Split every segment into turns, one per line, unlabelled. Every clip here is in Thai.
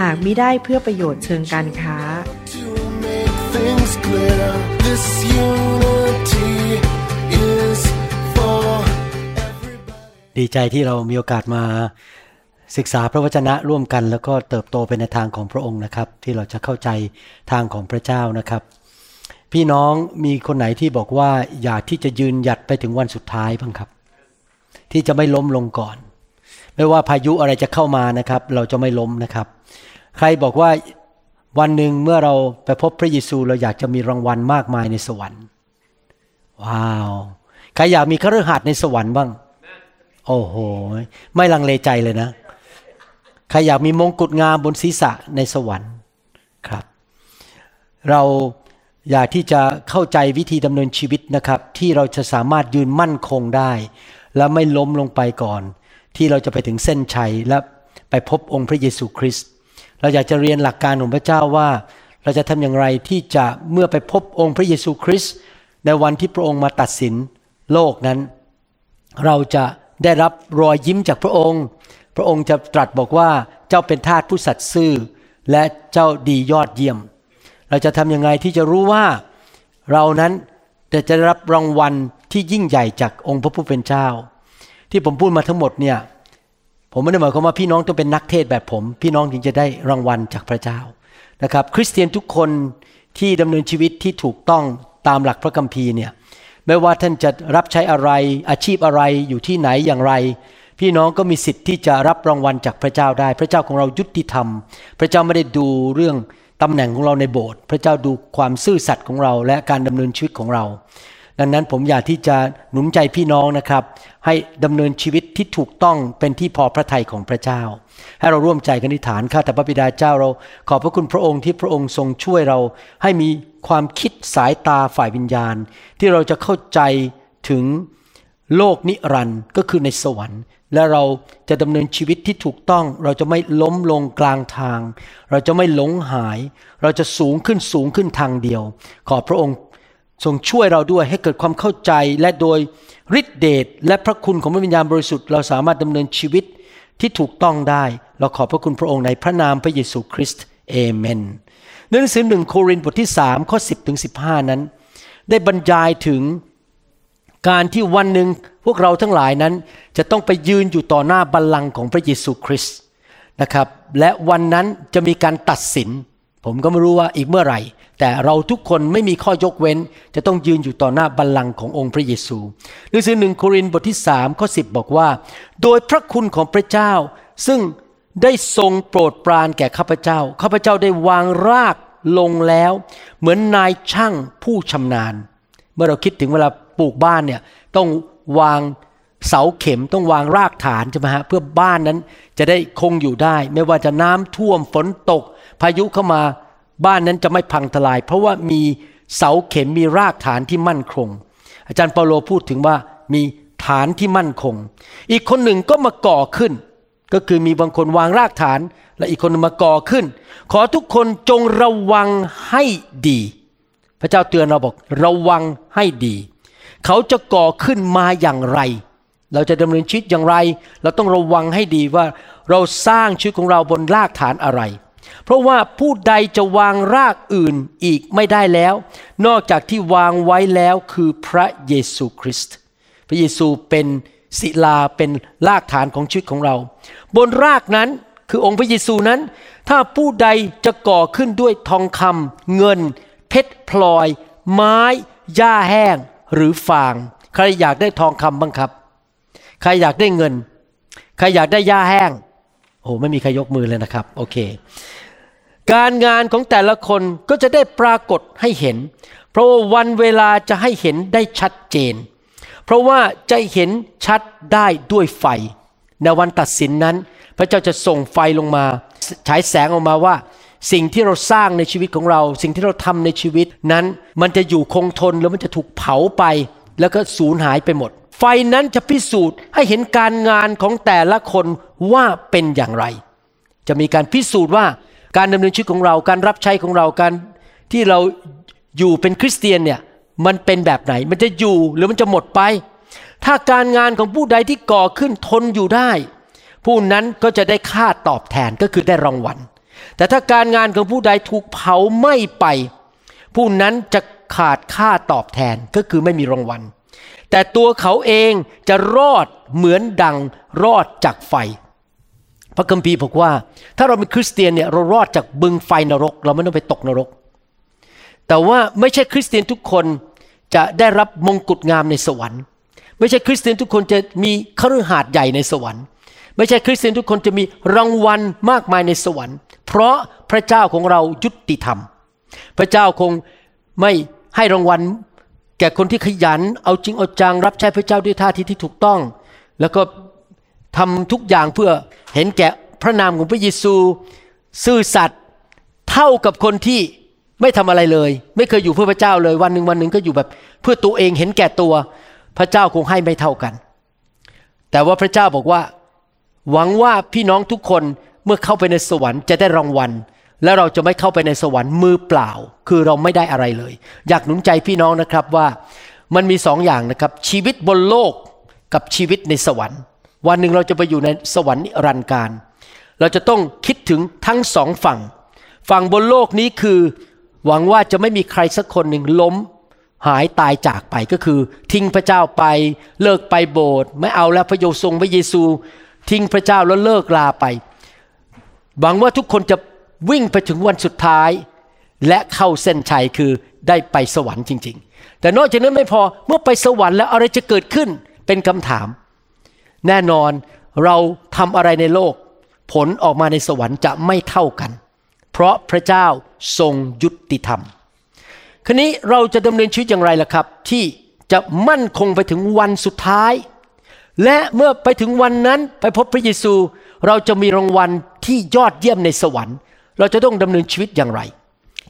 หากมิได้เพื่อประโยชน์เชิงการค้า
ดีใจที่เรามีโอกาสมาศึกษาพระวจนะร่วมกัน แล้วก็เติบโตไปในทางของพระองค์นะครับ ที่เราจะเข้าใจทางของพระเจ้านะครับ พี่น้องมีคนไหนที่บอกว่าอยากที่จะยืนหยัดไปถึงวันสุดท้ายบ้างครับ ที่จะไม่ล้มลงก่อน ไม่ว่าพายุอะไรจะเข้ามานะครับ เราจะไม่ล้มนะครับ ใครบอกว่าวันหนึ่งเมื่อเราไปพบพระเยซูเราอยากจะมีรางวัลมากมายในสวรรค์ ว้าวใครอยากมีคฤหัสถ์ในสวรรค์บ้าง โอ้โห ไม่ลังเลใจเลยนะใครอยากมีมงกุฎงามบนศีรษะในสวรรค์ครับ เราอยากที่จะเข้าใจวิธีดำเนินชีวิตนะครับ ที่เราจะสามารถยืนมั่นคงได้ และไม่ล้มลงไปก่อน ที่เราจะไปถึงเส้นชัยและไปพบองค์พระเยซูคริสต์เราอยากจะเรียนหลักการของพระเจ้าว่า เราจะทำอย่างไรที่จะเมื่อไปพบองค์พระเยซูคริสต์ในวันที่พระองค์มาตัดสินโลกนั้น เราจะได้รับรอยยิ้มจากพระองค์ พระองค์จะตรัสบอกว่าเจ้าเป็นทาสผู้สัตย์ซื่อ และเจ้าดียอดเยี่ยม เราจะทำยังไงที่จะรู้ว่าเรานั้นจะจะได้รับรางวัลที่ยิ่งใหญ่จากองค์พระผู้เป็นเจ้า ที่ผมพูดมาทั้งหมดเนี่ย ผมไม่ได้หมายความว่าพี่น้องต้องเป็นนักเทศแบบผม พี่น้องจึงจะได้รางวัลจากพระเจ้านะครับ คริสเตียนทุกคนที่ดำเนินชีวิตที่ถูกต้องตามหลักพระคัมภีร์เนี่ยไม่ว่าท่านจะรับใช้อะไรอาชีพอะไรอยู่ที่ไหนอย่างไร พี่น้องก็มีสิทธิ์ที่จะรับรางวัลจากพระเจ้าได้ พระเจ้าของเรายุติธรรม พระเจ้าไม่ได้ดูเรื่องตำแหน่งของเราในโบสถ์พระเจ้าดูความซื่อสัตย์ของเราและการดำเนินชีวิตของเรา ดังนั้นผมอยากที่จะหนุนใจพี่น้องนะครับ ให้ดำเนินชีวิตที่ถูกต้องเป็นที่พอพระทัยของพระเจ้า ให้เราร่วมใจกันอธิษฐานข้าแต่พระบิดาเจ้าเรา ขอบพระคุณพระองค์ที่พระองค์ทรงช่วยเรา ให้มีความคิดสายตาฝ่ายวิญญาณ ที่เราจะเข้าใจถึงโลกนิรันด์ก็คือในสวรรค์ และเราจะดำเนินชีวิตที่ถูกต้อง เราจะไม่ล้มลงกลางทาง เราจะไม่หลงหาย เราจะสูงขึ้นสูงขึ้นทางเดียว ขอพระองค์ ทรงช่วยเราด้วยให้เกิดความเข้าใจและโดยฤทธิเดชและพระคุณของพระวิญญาณบริสุทธิ์เราสามารถดำเนินชีวิตที่ถูกต้องได้ เราขอบพระคุณพระองค์ในพระนามพระเยซูคริสต์เอเมนในหนังสือหนึ่งโครินธ์บทที่3ข้อ10ถึง15 นั้น ได้บรรยายถึงการที่วันหนึ่งพวกเราทั้งหลายนั้น จะต้องไปยืนอยู่ต่อหน้าบัลลังก์ของพระเยซูคริสต์นะครับ และวันนั้นจะมีการตัดสิน ผมก็ไม่รู้ว่าอีกเมื่อไหร่ แต่เราทุกคนไม่มีข้อยกเว้น จะต้องยืนอยู่ต่อหน้าบัลลังก์ขององค์พระเยซูหนังสือหนึ่งโครินธ์บทที่3ข้อ10 บอกว่า โดยพระคุณของพระเจ้า ซึ่งได้ทรงโปรดปรานแก่ข้าพเจ้า ข้าพเจ้าได้วางรากลงแล้ว เหมือนนายช่างผู้ชำนาญ เมื่อเราคิดถึงเวลาปลูกบ้านเนี่ยต้องวางเสาเข็มต้องวางรากฐานใช่ไหมฮะเพื่อบ้านนั้นจะได้คงอยู่ได้ ไม่ว่าจะน้ำท่วมฝนตก พายุเข้ามา บ้านนั้นจะไม่พังทลาย เพราะว่ามีเสาเข็มมีรากฐานที่มั่นคง อาจารย์เปาโลพูดถึงว่ามีฐานที่มั่นคง อีกคนหนึ่งก็มาก่อขึ้น ก็คือมีบางคนวางรากฐาน และอีกคนมาก่อขึ้น ขอทุกคนจงระวังให้ดี พระเจ้าเตือนเราบอกระวังให้ดี เขาจะก่อขึ้นมาอย่างไร เราจะดำเนินชีวิตอย่างไร เราต้องระวังให้ดีว่าเราสร้างชีวิตของเราบนรากฐานอะไร เพราะว่าผู้ใดจะวางรากอื่นอีกไม่ได้แล้ว นอกจากที่วางไว้แล้วคือพระเยซูคริสต์พระเยซูเป็นศิลาเป็นรากฐานของชีวิตของเรา บนรากนั้นคือองค์พระเยซูนั้น ถ้าผู้ใดจะก่อขึ้นด้วยทองคำเงิน เพชรพลอย ไม้หญ้าแห้งหรือฟาง ใครอยากได้ทองคำบ้างครับ ใครอยากได้เงิน ใครอยากได้หญ้าแห้งโอ้ไม่มีใครยกมือเลยนะครับ โอเค การงานของแต่ละคนก็จะได้ปรากฏให้เห็น เพราะว่าวันเวลาจะให้เห็นได้ชัดเจน เพราะว่าจะเห็นชัดได้ด้วยไฟ ในวันตัดสินนั้น พระเจ้าจะส่งไฟลงมา ฉายแสงออกมาว่า สิ่งที่เราสร้างในชีวิตของเรา สิ่งที่เราทำในชีวิตนั้น มันจะอยู่คงทนแล้วมันจะถูกเผาไป แล้วก็สูญหายไปหมด ไฟนั้นจะพิสูจน์ให้เห็นการงานของแต่ละคนว่าเป็นอย่างไร จะมีการพิสูจน์ว่า การดำเนินชีวิตของเราการรับใช้ของเราการที่เราอยู่เป็นคริสเตียนเนี่ยมันเป็นแบบไหน มันจะอยู่หรือมันจะหมดไป ถ้าการงานของผู้ใดที่ก่อขึ้นทนอยู่ได้ ผู้นั้นก็จะได้ค่าตอบแทนก็คือได้รางวัล แต่ถ้าการงานของผู้ใดถูกเผาไหม้ไป ผู้นั้นจะขาดค่าตอบแทนก็คือไม่มีรางวัล แต่ตัวเขาเองจะรอดเหมือนดังรอดจากไฟ พระคัมภีร์บอกว่า ถ้าเราเป็นคริสเตียนเนี่ยเรารอดจากบึงไฟนรก เราไม่ต้องไปตกนรก แต่ว่าไม่ใช่คริสเตียนทุกคนจะได้รับมงกุฎงามในสวรรค์ ไม่ใช่คริสเตียนทุกคนจะมีคฤหาสน์ใหญ่ในสวรรค์ ไม่ใช่คริสเตียนทุกคนจะมีรางวัลมากมายในสวรรค์ เพราะพระเจ้าของเรายุติธรรม พระเจ้าคงไม่ให้รางวัล แก่คนที่ขยันเอาจริงเอาจังรับใช้พระเจ้าด้วยท่าทีที่ถูกต้อง แล้วก็ ทำทุกอย่างเพื่อเห็นแก่พระนามของพระเยซู ซื่อสัตย์เท่ากับคนที่ไม่ทำอะไรเลย ไม่เคยอยู่เพื่อพระเจ้าเลยวันหนึ่งวันหนึ่งก็อยู่แบบ เพื่อตัวเองเห็นแก่ตัว พระเจ้าคงให้ไม่เท่ากัน แต่ว่าพระเจ้าบอกว่า หวังว่าพี่น้องทุกคนเมื่อเข้าไปในสวรรค์จะได้รางวัล และเราจะไม่เข้าไปในสวรรค์มือเปล่า คือเราไม่ได้อะไรเลย อยากหนุนใจพี่น้องนะครับว่ามันมีสองอย่างนะครับ ชีวิตบนโลกกับชีวิตในสวรรค์ วันหนึ่งเราจะไปอยู่ในสวรรค์นิรันดร์การ เราจะต้องคิดถึงทั้งสองฝั่ง ฝั่งบนโลกนี้คือ หวังว่าจะไม่มีใครสักคนหนึ่งล้ม หายตายจากไปก็คือ ทิ้งพระเจ้าไปเลิกไปโบสถ์ไม่เอาแล้วพระโยทรงพระเยซู ทิ้งพระเจ้าแล้วเลิกลาไป หวังว่าทุกคนจะวิ่งไปถึงวันสุดท้าย และเข้าเส้นชัยคือได้ไปสวรรค์จริง ๆ แต่นอกจากนั้นไม่พอเมื่อไปสวรรค์แล้วอะไรจะเกิดขึ้นเป็นคำถาม แน่นอนเราทำอะไรในโลก ผลออกมาในสวรรค์จะไม่เท่ากัน เพราะพระเจ้าทรงยุติธรรมครนี้เราจะดำเนินชีวิตอย่างไรล่ะครับ ที่จะมั่นคงไปถึงวันสุดท้าย และเมื่อไปถึงวันนั้นไปพบพระเยซู เราจะมีรางวัลที่ยอดเยี่ยมในสวรรค์ เราจะต้องดำเนินชีวิตอย่างไร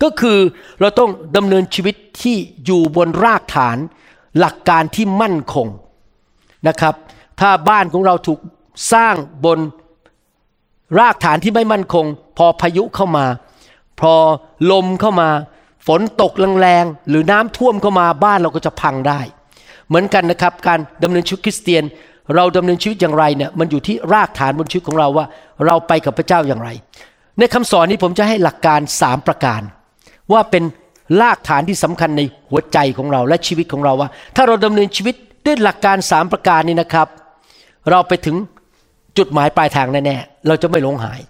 ก็คือเราต้องดำเนินชีวิตที่อยู่บนรากฐาน หลักการที่มั่นคงนะครับ ถ้าบ้านของเราถูกสร้างบนรากฐานที่ไม่มั่นคง พอพายุเข้ามา พอลมเข้ามา ฝนตกแรงๆหรือน้ำท่วมเข้ามาบ้านเราก็จะพังได้ เหมือนกันนะครับ การดำเนินชีวิตคริสเตียน เราดำเนินชีวิตอย่างไรเนี่ยมันอยู่ที่รากฐานบนชีวิตของเราว่า เราไปกับพระเจ้าอย่างไร ในคำสอนนี้ผมจะให้หลักการสามประการ ว่าเป็นรากฐานที่สำคัญในหัวใจของเราและชีวิตของเราว่า ถ้าเราดำเนินชีวิตด้วยหลักการสามประการนี้นะครับ เราไปถึงจุดหมายปลายทางแน่ๆ เราจะไม่หลงหาย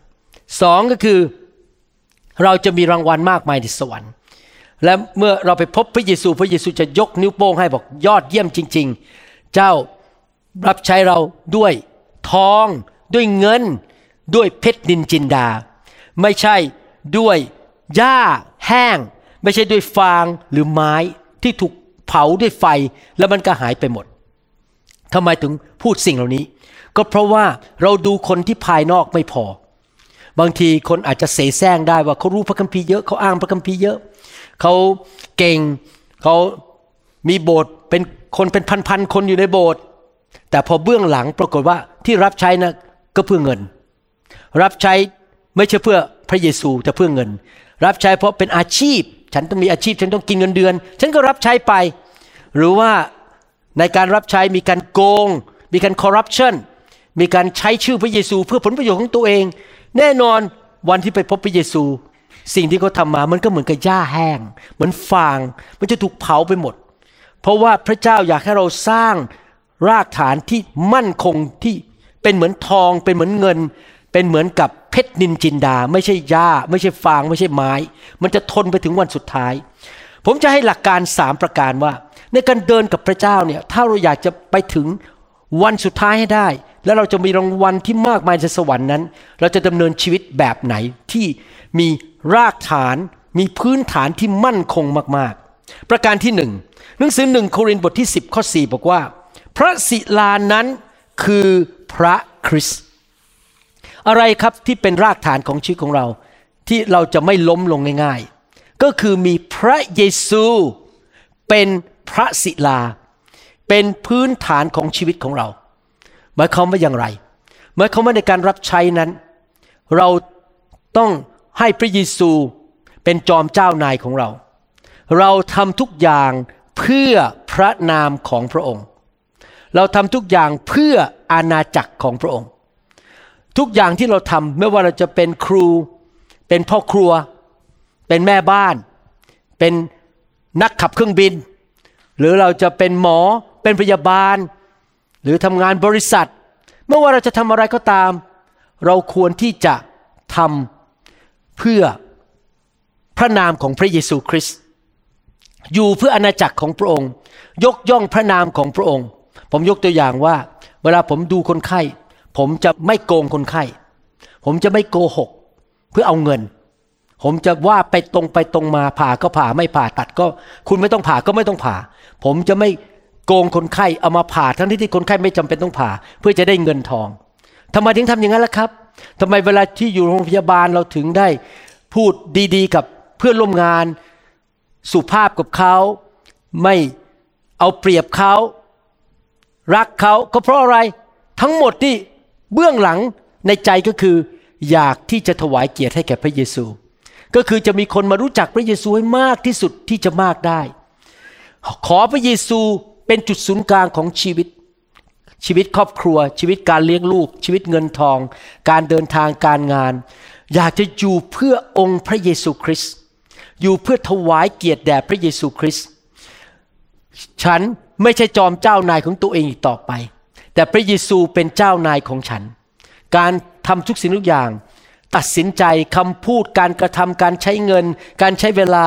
สองก็คือเราจะมีรางวัลมากมายในสวรรค์ และเมื่อเราไปพบพระเยซูพระเยซูจะยกนิ้วโป้งให้บอกยอดเยี่ยมจริง ๆ เจ้ารับใช้เราด้วยทองด้วยเงิน ด้วยเพชรนินจินดา ไม่ใช่ด้วยหญ้าแห้ง ไม่ใช่ด้วยฟางหรือไม้ที่ถูกเผาด้วยไฟแล้วมันก็หายไปหมด ทำไมถึงพูดสิ่งเหล่านี้ ก็เพราะว่าเราดูคนที่ภายนอกไม่พอ บางทีคนอาจจะเสแสร้งได้ว่าเขารู้พระคัมภีร์เยอะเขาอ้างพระคัมภีร์เยอะเขาเก่งเขามีโบสถ์เป็นคนเป็นพันๆคนอยู่ในโบสถ์แต่พอเบื้องหลังปรากฏว่าที่รับใช้นะก็เพื่อเงิน รับใช้ไม่ใช่เพื่อพระเยซูแต่เพื่อเงิน รับใช้เพราะเป็นอาชีพ ฉันต้องมีอาชีพฉันต้องกินเงินเดือน ฉันก็รับใช้ไป หรือว่า ในการรับใช้มีการโกง มีการคอร์รัปชันมีการใช้ชื่อพระเยซูเพื่อผลประโยชน์ของตัวเอง แน่นอนวันที่ไปพบพระเยซู สิ่งที่เขาทำมามันก็เหมือนกับหญ้าแห้ง เหมือนฟาง มันจะถูกเผาไปหมด เพราะว่าพระเจ้าอยากให้เราสร้างรากฐานที่มั่นคงที่เป็นเหมือนทอง เป็นเหมือนเงิน เป็นเหมือนกับเพชรนินจินดา ไม่ใช่หญ้า ไม่ใช่ฟาง ไม่ใช่ไม้ มันจะทนไปถึงวันสุดท้าย ผมจะให้หลักการสามประการว่า ในการเดินกับพระเจ้าเนี่ยถ้าเราอยากจะไปถึงวันสุดท้ายให้ได้ แล้วเราจะมีรางวัลที่มากมายในสวรรค์นั้น เราจะดำเนินชีวิตแบบไหนที่มีรากฐาน มีพื้นฐานที่มั่นคงมากๆ ประการที่หนึ่งหนังสือหนึ่งโครินธ์บทที่ 10 ข้อ 4 บอกว่า พระศิลานั้นคือพระคริสต์อะไรครับที่เป็นรากฐานของชีวิตของเรา ที่เราจะไม่ล้มลงง่าย ๆ ก็คือมีพระเยซูเป็น พระศิลา เป็นพื้นฐานของชีวิตของเรา หมายความว่าอย่างไร หมายความว่าในการรับใช้นั้น เราต้องให้พระเยซูเป็นจอมเจ้านายของเรา เราทำทุกอย่างเพื่อพระนามของพระองค์ เราทำทุกอย่างเพื่ออาณาจักรของพระองค์ ทุกอย่างที่เราทำไม่ว่าเราจะเป็นครู เป็นพ่อครัว เป็นแม่บ้าน เป็นนักขับเครื่องบิน หรือเราจะเป็นหมอเป็นพยาบาล หรือทำงานบริษัทไม่ว่าเราจะทำอะไรก็ตาม เราควรที่จะทำเพื่อพระนามของพระเยซูคริสต์อยู่เพื่ออาณาจักรของพระองค์ ยกย่องพระนามของพระองค์ ผมยกตัวอย่างว่า เวลาผมดูคนไข้ ผมจะไม่โกงคนไข้ ผมจะไม่โกหก เพื่อเอาเงิน ผมจะว่าไปตรงไปตรงมาผ่าก็ผ่าไม่ผ่าตัดก็ คุณไม่ต้องผ่าก็ไม่ต้องผ่า ผมจะไม่โกงคนไข้เอามาผ่าทั้งที่ที่คนไข้ไม่จำเป็นต้องผ่า เพื่อจะได้เงินทองทำไมถึงทำอย่างนั้นล่ะครับทำไมเวลาที่อยู่โรงพยาบาลเราถึงได้ พูดดีๆ กับเพื่อนร่วมงาน สุภาพกับเขาไม่เอาเปรียบเขารักเขาก็เพราะอะไรทั้งหมดที่เบื้องหลังในใจก็คือ อยากที่จะถวายเกียรติให้แก่พระเยซู ก็คือจะมีคนมารู้จักพระเยซูให้มากที่สุดที่จะมากได้ ขอพระเยซูเป็นจุดศูนย์กลางของชีวิต ชีวิตครอบครัว ชีวิตการเลี้ยงลูก ชีวิตเงินทอง การเดินทางการงาน อยากจะอยู่เพื่อองค์พระเยซูคริสต์อยู่เพื่อถวายเกียรติแด่พระเยซูคริสต์ฉันไม่ใช่จอมเจ้านายของตัวเองอีกต่อไป แต่พระเยซูเป็นเจ้านายของฉัน การทำทุกสิ่งทุกอย่าง ตัดสินใจคำพูดการกระทำการใช้เงิน การใช้เวลา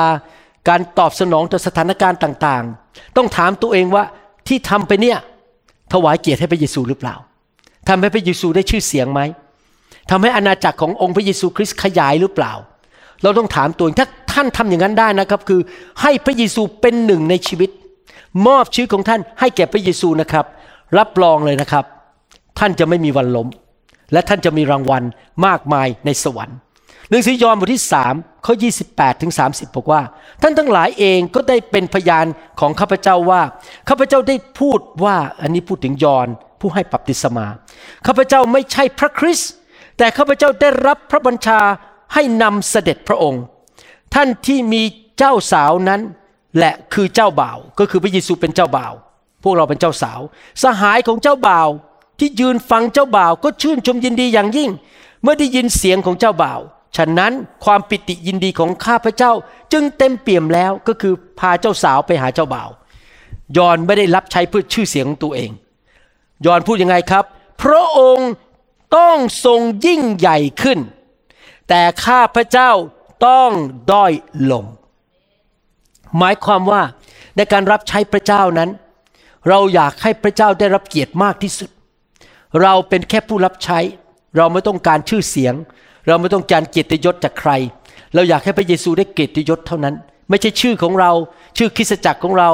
การตอบสนองต่อสถานการณ์ต่างๆ ต้องถามตัวเองว่าที่ทำไปเนี่ยถวายเกียรติให้พระเยซูหรือเปล่าทำให้พระเยซูได้ชื่อเสียงไหมทำให้อาณาจักรขององค์พระเยซูคริสต์ขยายหรือเปล่า เราต้องถามตัวเองถ้าท่านทำอย่างนั้นได้นะครับคือให้พระเยซูเป็นหนึ่งในชีวิต มอบชีวิตของท่านให้แก่พระเยซูนะครับ รับรองเลยนะครับ ท่านจะไม่มีวันล้ม และท่านจะมีรางวัลมากมายในสวรรค์หนังสือยอห์นบทที่3ข้อ28ถึง30 บอกว่า ท่านทั้งหลายเองก็ได้เป็นพยานของข้าพเจ้าว่าข้าพเจ้าได้พูดว่าอันนี้พูดถึงยอห์นผู้ให้บัพติศมาข้าพเจ้าไม่ใช่พระคริสต์แต่ข้าพเจ้าได้รับพระบัญชาให้นำเสด็จพระองค์ ท่านที่มีเจ้าสาวนั้นแหละคือเจ้าบ่าว ก็คือพระเยซูเป็นเจ้าบ่าว พวกเราเป็นเจ้าสาว สหายของเจ้าบ่าว ที่ยืนฟังเจ้าบ่าวก็ชื่นชมยินดีอย่างยิ่ง เมื่อได้ยินเสียงของเจ้าบ่าว ฉะนั้นความปิติยินดีของข้าพเจ้า จึงเต็มเปี่ยมแล้วก็คือพาเจ้าสาวไปหาเจ้าบ่าวยอนไม่ได้รับใช้เพื่อชื่อเสียงของตัวเอง ยอนพูดยังไงครับ พระองค์ต้องทรงยิ่งใหญ่ขึ้น แต่ข้าพเจ้าต้องด้อยลง หมายความว่าในการรับใช้พระเจ้านั้น เราอยากให้พระเจ้าได้รับเกียรติมากที่สุด เราเป็นแค่ผู้รับใช้ เราไม่ต้องการชื่อเสียง เราไม่ต้องการเกียรติยศจากใคร เราอยากให้พระเยซูได้เกียรติยศเท่านั้น ไม่ใช่ชื่อของเรา ชื่อคริสตจักรของเรา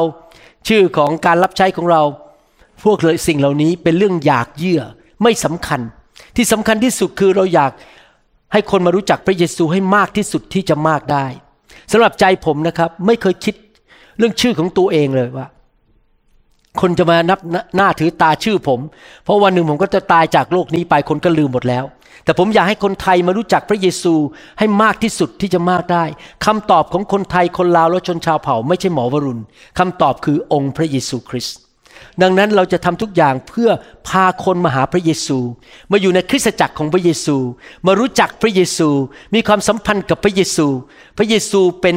ชื่อของการรับใช้ของเรา พวกเลยสิ่งเหล่านี้เป็นเรื่องอยากเยื่อไม่สำคัญ ที่สำคัญที่สุดคือเราอยากให้คนมารู้จักพระเยซูให้มากที่สุดที่จะมากได้สำหรับใจผมนะครับ ไม่เคยคิดเรื่องชื่อของตัวเองเลยว่า คนจะมานับหน้าถือตาชื่อผม เพราะวันหนึ่งผมก็จะตายจากโลกนี้ไปคนก็ลืมหมดแล้ว แต่ผมอยากให้คนไทยมารู้จักพระเยซูให้มากที่สุดที่จะมากได้คำตอบของคนไทยคนลาวและชนชาวเผ่า ไม่ใช่หมอวรุณคำตอบคือองค์พระเยซูคริสต์ดังนั้นเราจะทำทุกอย่างเพื่อพาคนมาหาพระเยซู มาอยู่ในคริสตจักรของพระเยซู มารู้จักพระเยซู มีความสัมพันธ์กับพระเยซู พระเยซูเป็น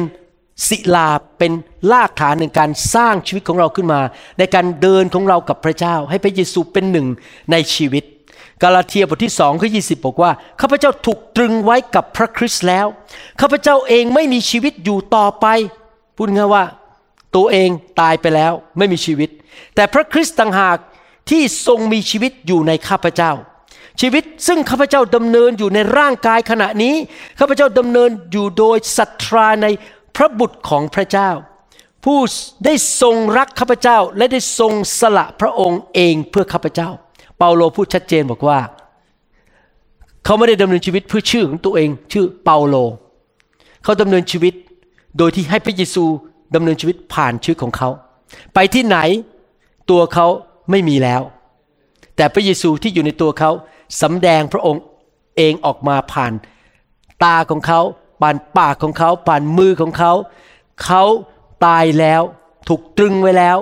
ศิลาเป็นรากฐานในการสร้างชีวิตของเราขึ้นมา ในการเดินของเรากับพระเจ้า ให้พระเยซูเป็นหนึ่งในชีวิต กาลาเทียบทที่สองข้อยีบอกว่าข้าพเจ้าถูกตรึงไว้กับพระคริสต์แล้วข้าพเจ้าเองไม่มีชีวิตอยู่ต่อไปพูดง่ายว่า ตัวเองตายไปแล้วไม่มีชีวิต แต่พระคริสต์ต่างหากที่ทรงมีชีวิตอยู่ในข้าพเจ้า ชีวิตซึ่งข้าพเจ้าดำเนินอยู่ในร่างกายขณะนี้ข้าพเจ้าดำเนินอยู่โดยศรัทธาใน พระบุตรของพระเจ้า ผู้ได้ทรงรักข้าพเจ้าและได้ทรงสละพระองค์เองเพื่อข้าพเจ้า เปาโลพูดชัดเจนบอกว่า เขาไม่ได้ดำเนินชีวิตเพื่อชื่อของตัวเอง ชื่อเปาโล เขาดำเนินชีวิตโดยที่ให้พระเยซูดำเนินชีวิตผ่านชื่อของเขา ไปที่ไหนตัวเขาไม่มีแล้ว แต่พระเยซูที่อยู่ในตัวเขาสำแดงพระองค์เองออกมาผ่านตาของเขา ผ่านปากของเขาผ่านมือของเขา เขาตายแล้วถูกตรึงไว้แล้ว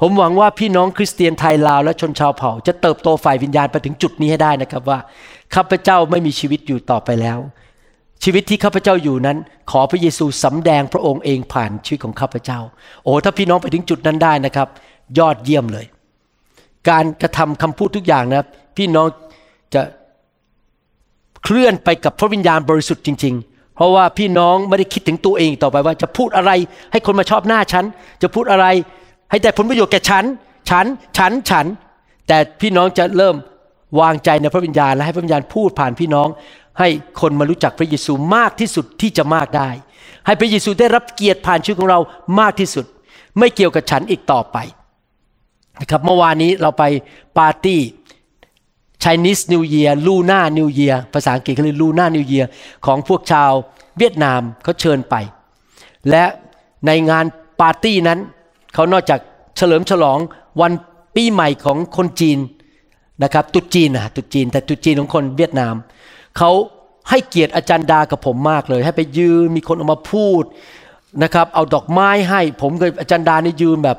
ผมหวังว่าพี่น้องคริสเตียนไทยลาวและชนชาวเผ่า จะเติบโตฝ่ายวิญญาณไปถึงจุดนี้ให้ได้นะครับว่าข้าพเจ้าไม่มีชีวิตอยู่ต่อไปแล้ว ชีวิตที่ข้าพเจ้าอยู่นั้น ขอพระเยซูสำแดงพระองค์เองผ่านชีวิตของข้าพเจ้า โอ้ถ้าพี่น้องไปถึงจุดนั้นได้นะครับ ยอดเยี่ยมเลย การกระทำคำพูดทุกอย่างนะครับพี่น้องจะ ลื่อนไปกับพระวิญญาณบริสุทธิ์จริง ๆ เพราะว่าพี่น้องไม่ได้คิดถึงตัวเองต่อไปว่าจะพูดอะไรให้คนมาชอบหน้าฉัน จะพูดอะไรให้ได้ผลประโยชน์แก่ฉัน ฉัน ฉัน ฉัน แต่พี่น้องจะเริ่มวางใจในพระวิญญาณและให้พระวิญญาณพูดผ่านพี่น้อง ให้คนมารู้จักพระเยซูมากที่สุดที่จะมากได้ ให้พระเยซูได้รับเกียรติผ่านชีวิตของเรามากที่สุด ไม่เกี่ยวกับฉันอีกต่อไปนะครับเมื่อวานนี้เราไปปาร์ตี้ Chinese New Year Luna New Year ภาษาอังกฤษเขาเรียก Luna New Year ของพวกชาวเวียดนามเขาเชิญไป และในงานปาร์ตี้นั้นเขานอกจากเฉลิมฉลองวันปีใหม่ของคนจีนนะครับตุจีนนะตุจีน แต่ตุจีนของคนเวียดนามเขาให้เกียรติอาจารย์ดากับผมมากเลย ให้ไปยืนมีคนออกมาพูดนะครับ เอาดอกไม้ให้ผมกับอาจารย์ดานี่ยืนแบบ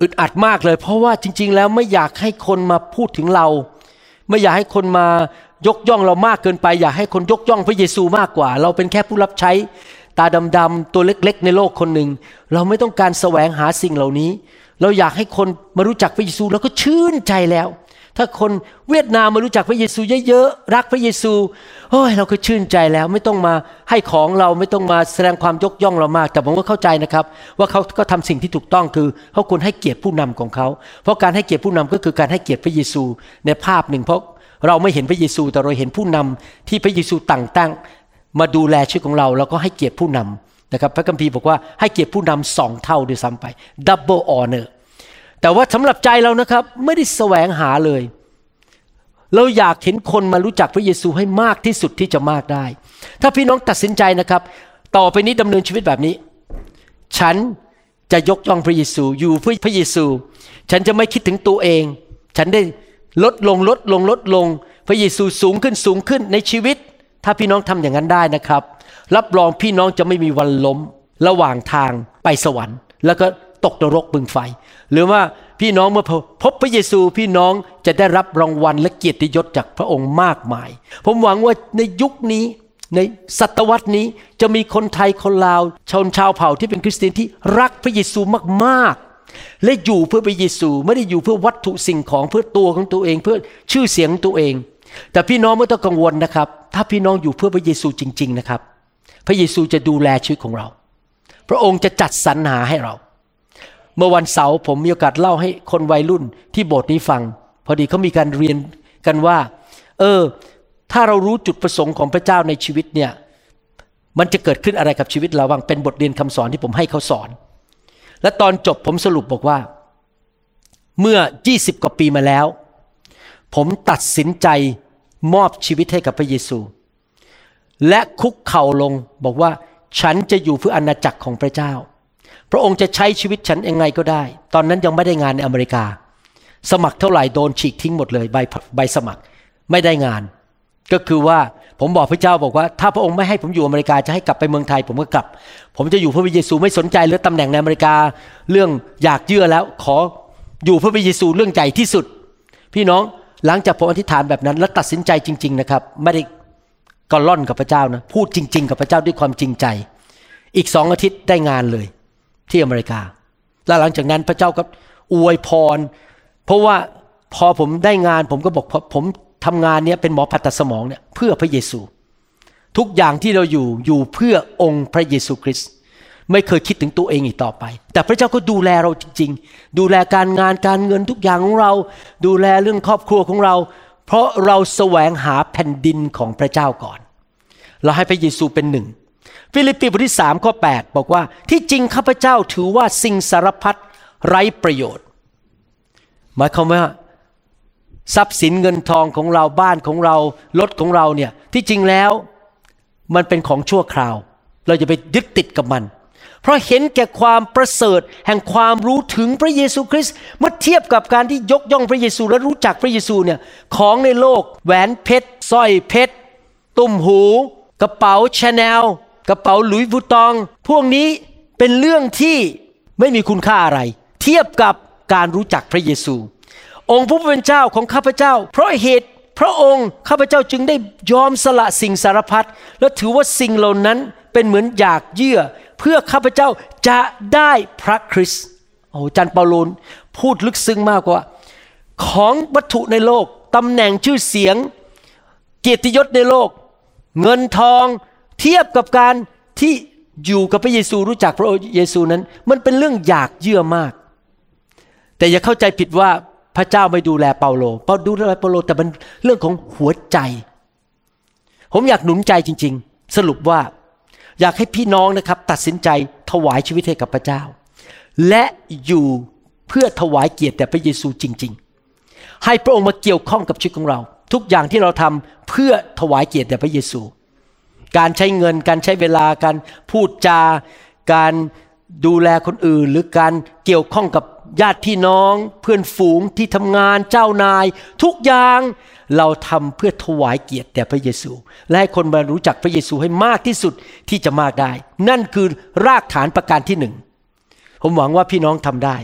อึดอัดมากเลย เพราะว่าจริง ๆ แล้วไม่อยากให้คนมาพูดถึงเรา ไม่อยากให้คนมายกย่องเรามากเกินไป อยากให้คนยกย่องพระเยซูมากกว่า เราเป็นแค่ผู้รับใช้ตาดำๆตัวเล็กๆ ในโลกคนหนึ่ง เราไม่ต้องการแสวงหาสิ่งเหล่านี้ เราอยากให้คนมารู้จักพระเยซูแล้วก็ชื่นใจแล้ว ถ้าคนเวียดนามมารู้จักพระเยซูเยอะๆรักพระเยซูโอ้ยเราก็ชื่นใจแล้วไม่ต้องมาให้ของเราไม่ต้องมาแสดงความยกย่องเรามาก แต่ผมก็เข้าใจนะครับ ว่าเขาก็ทำสิ่งที่ถูกต้องคือเขาควรให้เกียรติผู้นำของเขา เพราะการให้เกียรติผู้นำก็คือการให้เกียรติพระเยซูในภาพหนึ่งเพราะเราไม่เห็นพระเยซูแต่เราเห็นผู้นำที่พระเยซูตั้งตั้งมาดูแลชีวิตของเราแล้วก็ให้เกียรติผู้นำนะครับพระคัมภีร์บอกว่าให้เกียรติผู้นำสองเท่าด้วยซ้ำไป double honor แต่ว่าสำหรับใจเรานะครับไม่ได้แสวงหาเลย เราอยากเห็นคนมารู้จักพระเยซูให้มากที่สุดที่จะมากได้ ถ้าพี่น้องตัดสินใจนะครับ ต่อไปนี้ดำเนินชีวิตแบบนี้ ฉันจะยกย่องพระเยซูอยู่เพื่อพระเยซู ฉันจะไม่คิดถึงตัวเอง ฉันได้ลดลงลดลงลดลง พระเยซูสูงขึ้นสูงขึ้นในชีวิต ถ้าพี่น้องทำอย่างนั้นได้นะครับ รับรองพี่น้องจะไม่มีวันล้มระหว่างทางไปสวรรค์ แล้วก็ ตกนรกบึงไฟ หรือว่าพี่น้องเมื่อพบพระเยซูพี่น้องจะได้รับรางวัลและเกียรติยศจากพระองค์มากมาย ผมหวังว่าในยุคนี้ในศตวรรษนี้จะมีคนไทยคนลาวชนชาวเผ่าที่เป็นคริสเตียนที่รักพระเยซูมากๆ และอยู่เพื่อพระเยซูไม่ได้อยู่เพื่อวัตถุสิ่งของเพื่อตัวของตัวเองเพื่อชื่อเสียงของตัวเอง แต่พี่น้องไม่ต้องกังวลนะครับ ถ้าพี่น้องอยู่เพื่อพระเยซูจริง ๆนะครับ พระเยซูจะดูแลชีวิตของเรา พระองค์จะจัดสรรหาให้เรา เมื่อวันเสาร์ผมมีโอกาสเล่าให้คนวัยรุ่นที่โบสถ์นี้ฟัง พอดีเขามีการเรียนกันว่า เออ ถ้าเรารู้จุดประสงค์ของพระเจ้าในชีวิตเนี่ย มันจะเกิดขึ้นอะไรกับชีวิตเราบ้างเป็นบทเรียนคำสอนที่ผมให้เขาสอน และตอนจบผมสรุปบอกว่า เมื่อ 20 กว่าปีมาแล้ว ผมตัดสินใจมอบชีวิตให้กับพระเยซู และคุกเข่าลงบอกว่าฉันจะอยู่เพื่ออาณาจักรของพระเจ้า พระองค์จะใช้ชีวิตฉันยังไงก็ได้ ตอนนั้นยังไม่ได้งานในอเมริกา สมัครเท่าไหร่โดนฉีกทิ้งหมดเลยใบใบสมัครไม่ได้งาน ก็คือว่าผมบอกพระเจ้าบอกว่า ถ้าพระองค์ไม่ให้ผมอยู่อเมริกาจะให้กลับไปเมืองไทย ผมก็กลับ ผมจะอยู่พื่อพระเยซูไม่สนใจเรื่องตำแหน่งในอเมริกา เรื่องอยากเยื่อแล้วขออยู่พื่อพระเยซูเรื่องใหญ่ที่สุด พี่น้องหลังจากผมอธิษฐานแบบนั้น และตัดสินใจจริง ๆนะครับ ไม่ได้กล่อนกับพระเจ้านะพูดจริง ๆ กับพระเจ้าด้วยความจริงใจ อีกสองอาทิตย์ได้งานเลย ที่อเมริกา แล้วหลังจากนั้นพระเจ้าก็อวยพร เพราะว่าพอผมได้งานผมก็บอกผมทำงานเนี้ยเป็นหมอผ่าตัดสมองเนี่ยเพื่อพระเยซู ทุกอย่างที่เราอยู่อยู่เพื่อองค์พระเยซูคริสต์ไม่เคยคิดถึงตัวเองอีกต่อไป แต่พระเจ้าก็ดูแลเราจริง ๆ ดูแลการงานการเงินทุกอย่างของเรา ดูแลเรื่องครอบครัวของเรา เพราะเราแสวงหาแผ่นดินของพระเจ้าก่อน เราให้พระเยซูเป็นหนึ่ง ฟิลิปปีบทที่สามข้อ8บอกว่าที่จริงข้าพเจ้าถือว่าสิ่งสารพัดไร้ประโยชน์ หมายความว่าทรัพย์สินเงินทองของเราบ้านของเรารถของเราเนี่ยที่จริงแล้วมันเป็นของชั่วคราว เราจะไปยึดติดกับมัน เพราะเห็นแก่ความประเสริฐแห่งความรู้ถึงพระเยซูคริสต์เมื่อเทียบกับการที่ยกย่องพระเยซูและรู้จักพระเยซูเนี่ยของในโลกแหวนเพชรสร้อยเพชร ตุ้มหู กระเป๋าชาแนล กระเป๋าหลุยส์วูตอง พวกนี้เป็นเรื่องที่ไม่มีคุณค่าอะไร เทียบกับการรู้จักพระเยซู องค์พระผู้เป็นเจ้าของข้าพเจ้า เพราะเหตุพระองค์ข้าพเจ้าจึงได้ยอมสละสิ่งสารพัดและถือว่าสิ่งเหล่านั้นเป็นเหมือนอยากเยื่อ เพื่อข้าพเจ้าจะได้พระคริสต์โอ้จันเปาโลนพูดลึกซึ้งมากกว่า ของวัตถุในโลกตำแหน่งชื่อเสียง เกียรติยศในโลก เงินทอง เทียบกับการที่อยู่กับพระเยซูรู้จักพระเยซูนั้น มันเป็นเรื่องอยากเยื่อมาก แต่อย่าเข้าใจผิดว่าพระเจ้าไม่ดูแลเปาโลเปาดูแลเปาโลแต่มันเรื่องของหัวใจ ผมอยากหนุนใจจริง ๆ สรุปว่าอยากให้พี่น้องนะครับ ตัดสินใจถวายชีวิตให้กับพระเจ้า และอยู่เพื่อถวายเกียรติแด่พระเยซูจริง ๆ ให้พระองค์มาเกี่ยวข้องกับชีวิตของเรา ทุกอย่างที่เราทำเพื่อถวายเกียรติแด่พระเยซู การใช้เงิน การใช้เวลาการพูดจา การดูแลคนอื่น หรือการเกี่ยวข้องกับญาติพี่น้อง เพื่อนฝูงที่ทำงานเจ้านาย ทุกอย่างเราทำเพื่อถวายเกียรติแด่พระเยซู และให้คนมารู้จักพระเยซูให้มากที่สุดที่จะมากได้ นั่นคือรากฐานประการที่หนึ่งผมหวังว่าพี่น้องทำได้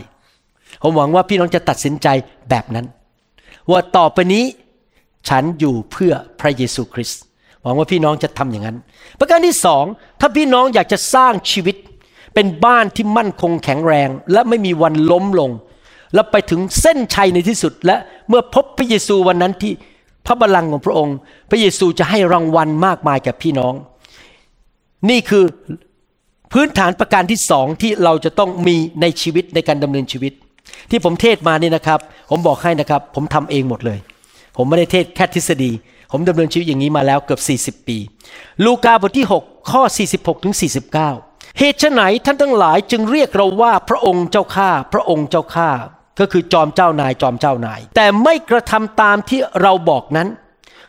ผมหวังว่าพี่น้องจะตัดสินใจแบบนั้น ว่าต่อไปนี้ฉันอยู่เพื่อพระเยซูคริสต์ วังว่าพี่น้องจะทำอย่างนั้น ประการที่สองถ้าพี่น้องอยากจะสร้างชีวิต เป็นบ้านที่มั่นคงแข็งแรง และไม่มีวันล้มลง แล้วไปถึงเส้นชัยในที่สุด และเมื่อพบพระเยซูวันนั้นที่พระบัลลังก์ของพระองค์ พระเยซูจะให้รางวัลมากมายแก่พี่น้อง นี่คือพื้นฐานประการที่สองที่เราจะต้องมีในชีวิตในการดำเนินชีวิต ที่ผมเทศมานี่นะครับ ผมบอกให้นะครับ ผมทำเองหมดเลย ผมไม่ได้เทศแค่ทฤษฎี ผมดำเนินชีวิตอย่างนี้มาแล้วเกือบ 40 ปี ลูกาบทที่ 6 ข้อ 46ถึง49 เหตุไฉนท่านทั้งหลายจึงเรียกเราว่าพระองค์เจ้าข้าพระองค์เจ้าข้าก็คือจอมเจ้านายจอมเจ้านาย แต่ไม่กระทำตามที่เราบอกนั้น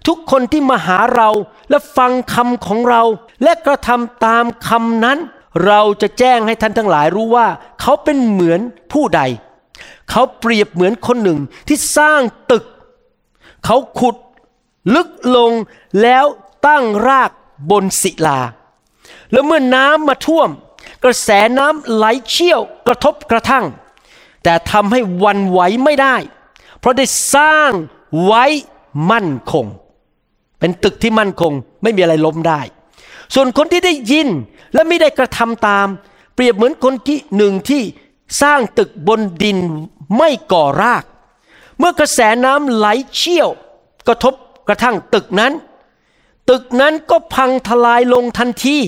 ทุกคนที่มาหาเราและฟังคำของเรา และกระทำตามคำนั้น เราจะแจ้งให้ท่านทั้งหลายรู้ว่า เขาเป็นเหมือนผู้ใด เขาเปรียบเหมือนคนหนึ่งที่สร้างตึก เขาขุด ลึกลงแล้วตั้งรากบนศิลา แล้วเมื่อน้ำมาท่วม กระแสน้ำไหลเชี่ยวกระทบกระทั่ง แต่ทำให้วันไหวไม่ได้ เพราะได้สร้างไว้มั่นคง เป็นตึกที่มั่นคงไม่มีอะไรล้มได้ ส่วนคนที่ได้ยินและไม่ได้กระทำตาม เปรียบเหมือนคนที่หนึ่งที่สร้างตึกบนดินไม่ก่อราก เมื่อกระแสน้ำไหลเชี่ยวกระทบ กระทั่งตึกนั้น ตึกนั้นก็พังทลายลงทันที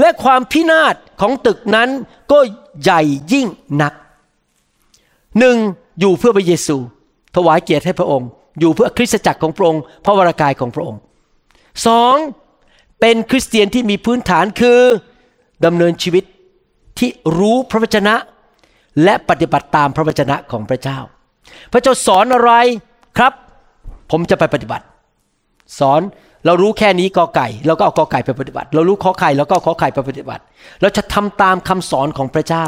และความพินาศของตึกนั้นก็ใหญ่ยิ่งนักหนึ่งอยู่เพื่อพระเยซู ถวายเกียรติให้พระองค์ อยู่เพื่อคริสตจักรของพระองค์พระวรากายของพระองค์สองเป็นคริสเตียนที่มีพื้นฐานคือดำเนินชีวิตที่รู้พระวจนะ และปฏิบัติตามพระวจนะของพระเจ้า พระเจ้าสอนอะไรครับ ผมจะไปปฏิบัติ สอนเรารู้แค่นี้กอไก่เราก็เอากอไก่ไปปฏิบัติ เรารู้ขอไข่เราก็เอาขอไข่ไปปฏิบัติ เราจะทำตามคำสอนของพระเจ้า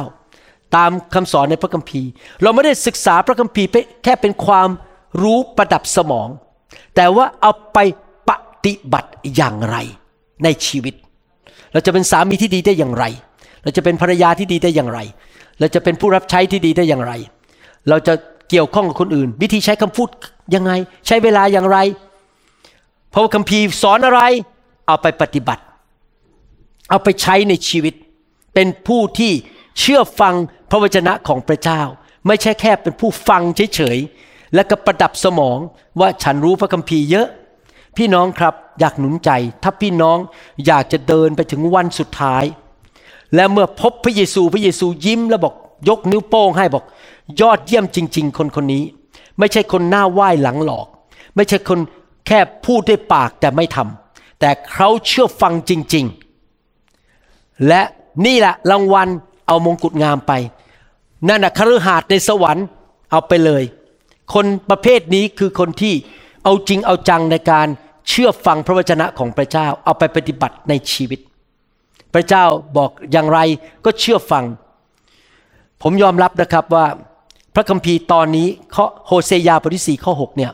ตามคำสอนในพระคัมภีร์ เราไม่ได้ศึกษาพระคัมภีร์แค่เป็นความรู้ประดับสมอง แต่ว่าเอาไปปฏิบัติอย่างไรในชีวิต เราจะเป็นสามีที่ดีได้อย่างไร เราจะเป็นภรรยาที่ดีได้อย่างไร เราจะเป็นผู้รับใช้ที่ดีได้อย่างไร เราจะเกี่ยวข้องกับคนอื่น วิธีใช้คำพูดยังไง ใช้เวลาอย่างไร พราะว่าคัมภีร์สอนอะไร เอาไปปฏิบัติ เอาไปใช้ในชีวิต เป็นผู้ที่เชื่อฟังพระวจนะของพระเจ้า ไม่ใช่แค่เป็นผู้ฟังเฉยๆ และก็ประดับสมองว่าฉันรู้พระคัมภีร์เยอะ พี่น้องครับอยากหนุนใจ ถ้าพี่น้องอยากจะเดินไปถึงวันสุดท้าย และเมื่อพบพระเยซูพระเยซูยิ้มแล้วบอกยกนิ้วโป้งให้บอก ยอดเยี่ยมจริง ๆ คนคนนี้ ไม่ใช่คนหน้าไหว้หลังหลอก ไม่ใช่คน แค่พูดด้วยปากแต่ไม่ทำแต่เขาเชื่อฟังจริง ๆ และนี่แหละรางวัลเอามงกุฎงามไป นั่นนะคฤหาสน์ในสวรรค์เอาไปเลย คนประเภทนี้คือคนที่เอาจริงเอาจังในการเชื่อฟังพระวจนะของพระเจ้า เอาไปปฏิบัติในชีวิต พระเจ้าบอกอย่างไรก็เชื่อฟัง ผมยอมรับนะครับว่า พระคัมภีร์ตอนนี้ข้อโฮเซยาบทที่สี่ข้อ6เนี่ย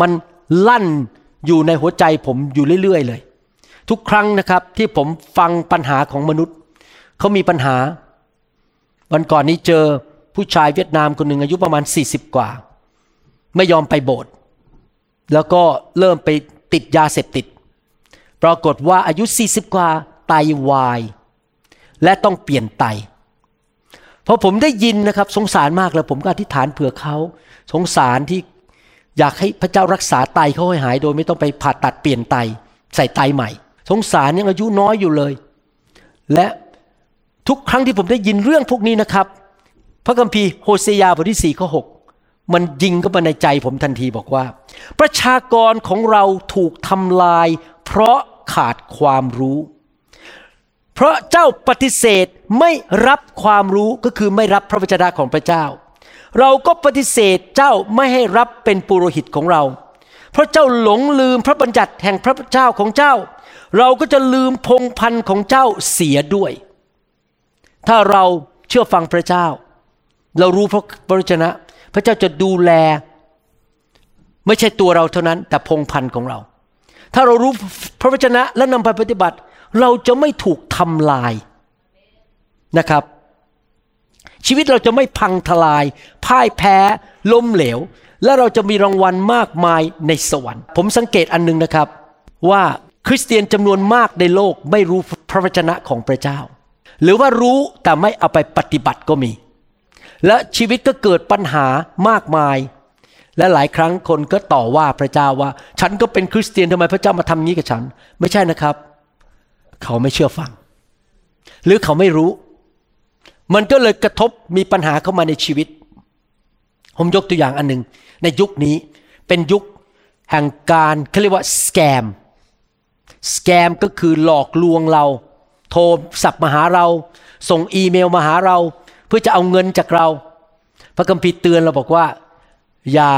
มัน ลั่นอยู่ในหัวใจผมอยู่เรื่อยๆเลย ทุกครั้งนะครับที่ผมฟังปัญหาของมนุษย์ เขามีปัญหา วันก่อนนี้เจอผู้ชายเวียดนามคนหนึ่งอายุประมาณ 40 กว่า ไม่ยอมไปโบสถ์แล้วก็เริ่มไปติดยาเสพติด ปรากฏว่าอายุ 40 กว่าไตาวาย และต้องเปลี่ยนไตพอผมได้ยินนะครับ สงสารมากเลยผมก็อธิษฐานเผื่อเขา สงสารที่ อยากให้พระเจ้ารักษาไตเขาให้หาย โดยไม่ต้องไปผ่าตัดเปลี่ยนไต ใส่ไตใหม่ สงสารยังอายุน้อยอยู่เลย และทุกครั้งที่ผมได้ยินเรื่องพวกนี้นะครับ พระคัมภีร์โฮเซยาบทที่สี่ข้อหมันยิงเข้ามาในใจผมทันทีบอกว่า ประชากรของเราถูกทำลาย เพราะขาดความรู้ เพราะเจ้าปฏิเสธไม่รับความรู้ก็คือไม่รับพระวจนะของพระเจ้า เราก็ปฏิเสธเจ้าไม่ให้รับเป็นปุโรหิตของเรา เพราะเจ้าหลงลืมพระบัญญัติแห่งพระเจ้าของเจ้า เราก็จะลืมพงพันธ์ของเจ้าเสียด้วย ถ้าเราเชื่อฟังพระเจ้า เรารู้พระวจนะ พระเจ้าจะดูแล ไม่ใช่ตัวเราเท่านั้น แต่พงพันธ์ของเรา ถ้าเรารู้พระวจนะและนำไปปฏิบัติ เราจะไม่ถูกทำลายนะครับ ชีวิตเราจะไม่พังทลาย พ่ายแพ้ ล้มเหลว และเราจะมีรางวัลมากมายในสวรรค์ ผมสังเกตอันนึงนะครับ ว่าคริสเตียนจำนวนมากในโลกไม่รู้พระวจนะของพระเจ้า หรือว่ารู้แต่ไม่เอาไปปฏิบัติก็มี และชีวิตก็เกิดปัญหามากมาย และหลายครั้งคนก็ต่อว่าพระเจ้าว่า ฉันก็เป็นคริสเตียนทำไมพระเจ้ามาทำนี้กับฉัน ไม่ใช่นะครับ เขาไม่เชื่อฟัง หรือเขาไม่รู้ มันก็เลยกระทบมีปัญหาเข้ามาในชีวิต ผมยกตัวอย่างอันหนึ่งในยุคนี้เป็นยุคแห่งการเขาเรียกว่าสแกมสแกมก็คือหลอกลวงเรา โทรศัพท์มาหาเรา ส่งอีเมลมาหาเรา เพื่อจะเอาเงินจากเรา พระคัมภีร์เตือนเราบอกว่า อย่า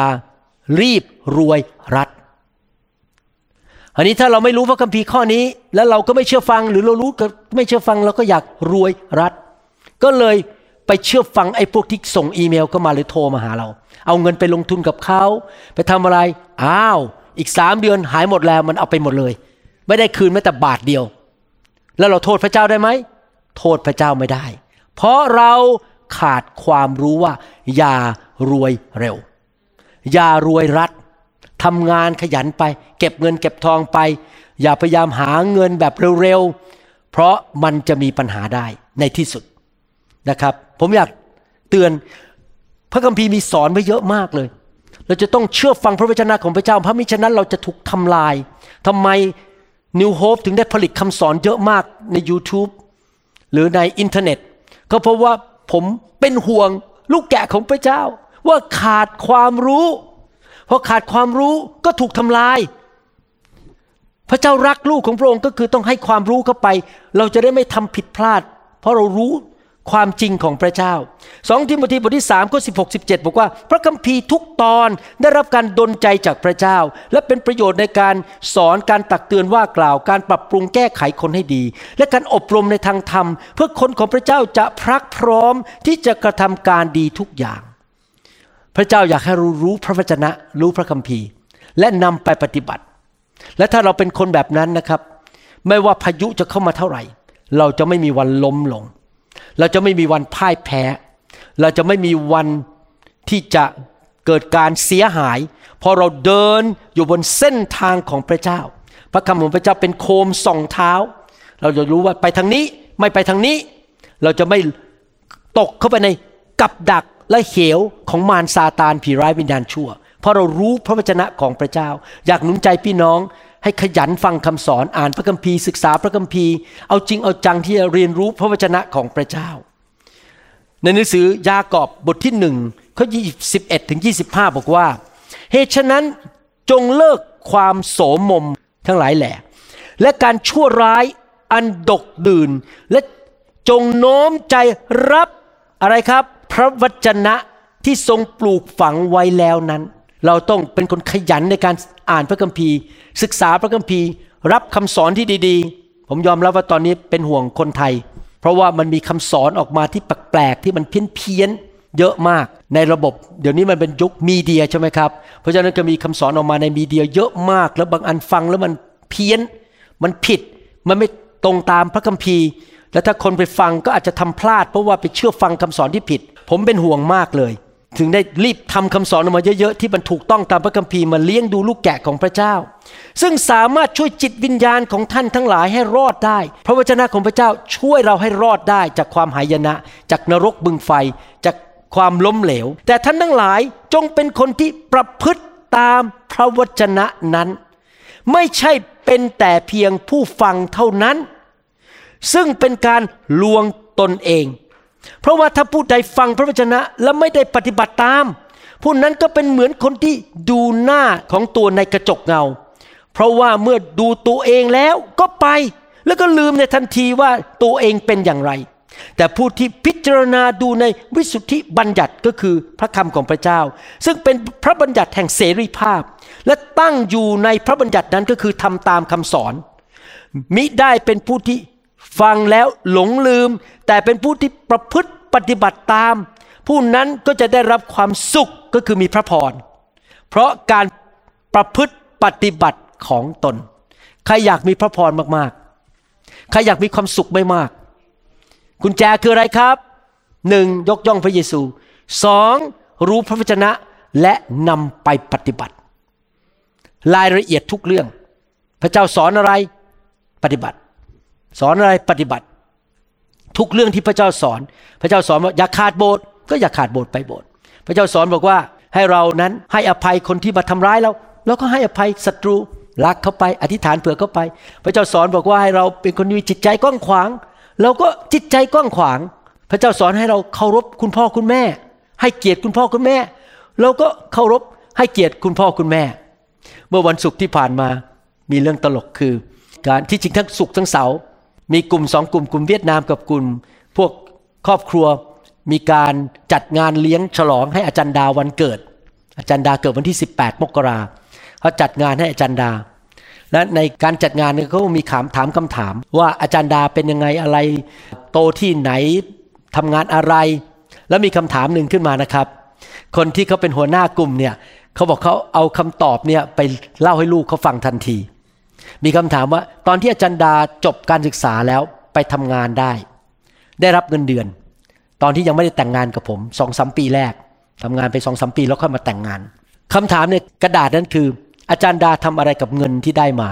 รีบรวยรัดอันนี้ถ้าเราไม่รู้พระคัมภีร์ข้อนี้ แล้วเราก็ไม่เชื่อฟังหรือเรารู้ก็ไม่เชื่อฟังเราก็อยากรวยรัด ก็เลยไปเชื่อฟังไอ้พวกที่ส่งอีเมลเข้ามาหรือโทรมาหาเรา เอาเงินไปลงทุนกับเขา ไปทำอะไร อ้าว อีกสามเดือนหายหมดแล้วมันเอาไปหมดเลย ไม่ได้คืนแม้แต่บาทเดียว แล้วเราโทษพระเจ้าได้ไหม โทษพระเจ้าไม่ได้ เพราะเราขาดความรู้ว่า อย่ารวยเร็ว อย่ารวยรัดทำงานขยันไป เก็บเงินเก็บทองไป อย่าพยายามหาเงินแบบเร็วๆ เพราะมันจะมีปัญหาได้ในที่สุด นะครับ ผมอยากเตือนพระคัมภีร์มีสอนไว้เยอะมากเลย เราจะต้องเชื่อฟังพระวจนะของพระเจ้าเพราะมิฉะนั้นเราจะถูกทำลายทำไม New Hope ถึงได้ผลิตคำสอนเยอะมากใน YouTube หรือในอินเทอร์เน็ต ก็เพราะว่าผมเป็นห่วงลูกแกะของพระเจ้า ว่าขาดความรู้พอขาดความรู้ก็ถูกทำลาย พระเจ้ารักลูกของพระองค์ก็คือต้องให้ความรู้เข้าไป เราจะได้ไม่ทำผิดพลาด เพราะเรารู้ ความจริงของพระเจ้าสองทิโมธีบทที่3ข้อ16 17 บอกว่า พระคัมภีร์ทุกตอนได้รับการดลใจจากพระเจ้า และเป็นประโยชน์ในการสอนการตักเตือนว่ากล่าวการปรับปรุงแก้ไขคนให้ดี และการอบรมในทางธรรม เพื่อคนของพระเจ้าจะพรักพร้อมที่จะกระทำการดีทุกอย่าง พระเจ้าอยากให้รู้รู้พระวจนะ รู้พระคัมภีร์ และนำไปปฏิบัติ และถ้าเราเป็นคนแบบนั้นนะครับ ไม่ว่าพายุจะเข้ามาเท่าไหร่ เราจะไม่มีวันล้มลง เราจะไม่มีวันพ่ายแพ้ เราจะไม่มีวันที่จะเกิดการเสียหาย พอเราเดินอยู่บนเส้นทางของพระเจ้า พระคำของพระเจ้าเป็นโคมส่องเท้า เราจะรู้ว่าไปทางนี้ไม่ไปทางนี้ เราจะไม่ตกเข้าไปในกับดักและเหวของมารซาตานผีร้ายวิญญาณชั่ว เพราะเรารู้พระวจนะของพระเจ้า อยากหนุนใจพี่น้อง ให้ขยันฟังคำสอนอ่านพระคัมภีร์ศึกษาพระคัมภีร์ เอาจริงเอาจังที่จะเรียนรู้พระวจนะของพระเจ้า ในหนังสือยากอบบทที่หนึ่งข้อ21ถึง25บห้าบอกว่าเหตุฉะนั้นจงเลิกความโสมมทั้งหลายแหล่และการชั่วร้ายอันดกดื่น และจงโน้มใจรับอะไรครับ พระวจนะที่ทรงปลูกฝังไว้แล้วนั้น เราต้องเป็นคนขยันในการอ่านพระคัมภีร์ ศึกษาพระคัมภีร์ รับคำสอนที่ดีๆ ผมยอมรับว่าตอนนี้เป็นห่วงคนไทย เพราะว่ามันมีคำสอนออกมาที่แปลกๆที่มันเพี้ยนเยอะมากในระบบ เดี๋ยวนี้มันเป็นยุคมีเดียใช่ไหมครับ เพราะฉะนั้นก็มีคำสอนออกมาในมีเดียเยอะมาก แล้วบางอันฟังแล้วมันเพี้ยน มันผิด มันไม่ตรงตามพระคัมภีร์ แล้วถ้าคนไปฟังก็อาจจะทำพลาด เพราะว่าไปเชื่อฟังคำสอนที่ผิด ผมเป็นห่วงมากเลย ถึงได้รีบทำคำสอนออกมาเยอะๆที่มันถูกต้องตามพระคัมภีร์มาเลี้ยงดูลูกแกะของพระเจ้า ซึ่งสามารถช่วยจิตวิญญาณของท่านทั้งหลายให้รอดได้ พระวจนะของพระเจ้าช่วยเราให้รอดได้จากความหายนะ จากนรกบึงไฟ จากความล้มเหลว แต่ท่านทั้งหลายจงเป็นคนที่ประพฤติตามพระวจนะนั้น ไม่ใช่เป็นแต่เพียงผู้ฟังเท่านั้น ซึ่งเป็นการลวงตนเอง เพราะว่าถ้าผู้ใดฟังพระวจนะและไม่ได้ปฏิบัติตาม ผู้นั้นก็เป็นเหมือนคนที่ดูหน้าของตัวในกระจกเงา เพราะว่าเมื่อดูตัวเองแล้วก็ไป แล้วก็ลืมในทันทีว่าตัวเองเป็นอย่างไร แต่ผู้ที่พิจารณาดูในวิสุทธิบัญญัติก็คือพระคำของพระเจ้า ซึ่งเป็นพระบัญญัติแห่งเสรีภาพ และตั้งอยู่ในพระบัญญัตินั้นก็คือทำตามคำสอนมิได้เป็นผู้ที่ ฟังแล้วหลงลืม แต่เป็นผู้ที่ประพฤติปฏิบัติตาม ผู้นั้นก็จะได้รับความสุขก็คือมีพระพร เพราะการประพฤติปฏิบัติของตน ใครอยากมีพระพรมากๆ ใครอยากมีความสุขไม่มาก กุญแจคืออะไรครับหนึ่งยกย่องพระเยซูสองรู้พระวจนะและนำไปปฏิบัติ รายละเอียดทุกเรื่อง พระเจ้าสอนอะไรปฏิบัติ สอนอะไรปฏิบัติ ทุกเรื่องที่พระเจ้าสอน พระเจ้าสอนว่าอย่าขาดโบสถ์ก็อย่าขาดโบสถ์ไปโบสถ์พระเจ้าสอนบอกว่าให้เรานั้นให้อภัยคนที่มาทำร้ายเราเราก็ให้อภัยศัตรูรักเขาไป อธิษฐานเผื่อเขาไป พระเจ้าสอนบอกว่าให้เราเป็นคนมีจิตใจกว้างขวางเราก็จิตใจกว้างขวาง พระเจ้าสอนให้เราเคารพคุณพ่อคุณแม่ ให้เกียรติคุณพ่อคุณแม่ เราก็เคารพให้เกียรติคุณพ่อคุณแม่ เมื่อวันศุกร์ที่ผ่านมามีเรื่องตลกคือ การที่จริงทั้งศุกร์ทั้งเสาร์ มีกลุ่มสองกลุ่มกลุ่มเวียดนามกับกลุ่ม พวกครอบครัวมีการจัดงานเลี้ยงฉลองให้อาจารย์ดาวันเกิด อาจารย์ดาเกิดวันที่ 18 มกราเขาจัดงานให้อาจารย์ดา และในการจัดงานเขามีถามถามคำถาม ว่าอาจารย์ดาเป็นยังไงอะไร โตที่ไหนทำงานอะไร แล้วมีคำถามหนึ่งขึ้นมานะครับ คนที่เขาเป็นหัวหน้ากลุ่มเนี่ยเขาบอกเขาเอาคำตอบเนี่ยไปเล่าให้ลูกเขาฟังทันที มีคำถามว่า ตอนที่อาจารย์ดาจบการศึกษาแล้วไปทำงานได้ ได้รับเงินเดือน ตอนที่ยังไม่ได้แต่งงานกับผมสองสามปีแรกทำงานไปสองสามปีแล้วค่อยมาแต่งงานคำถามเนี่ยกระดาษนั้นคือ อาจารย์ดาทำอะไรกับเงินที่ได้มา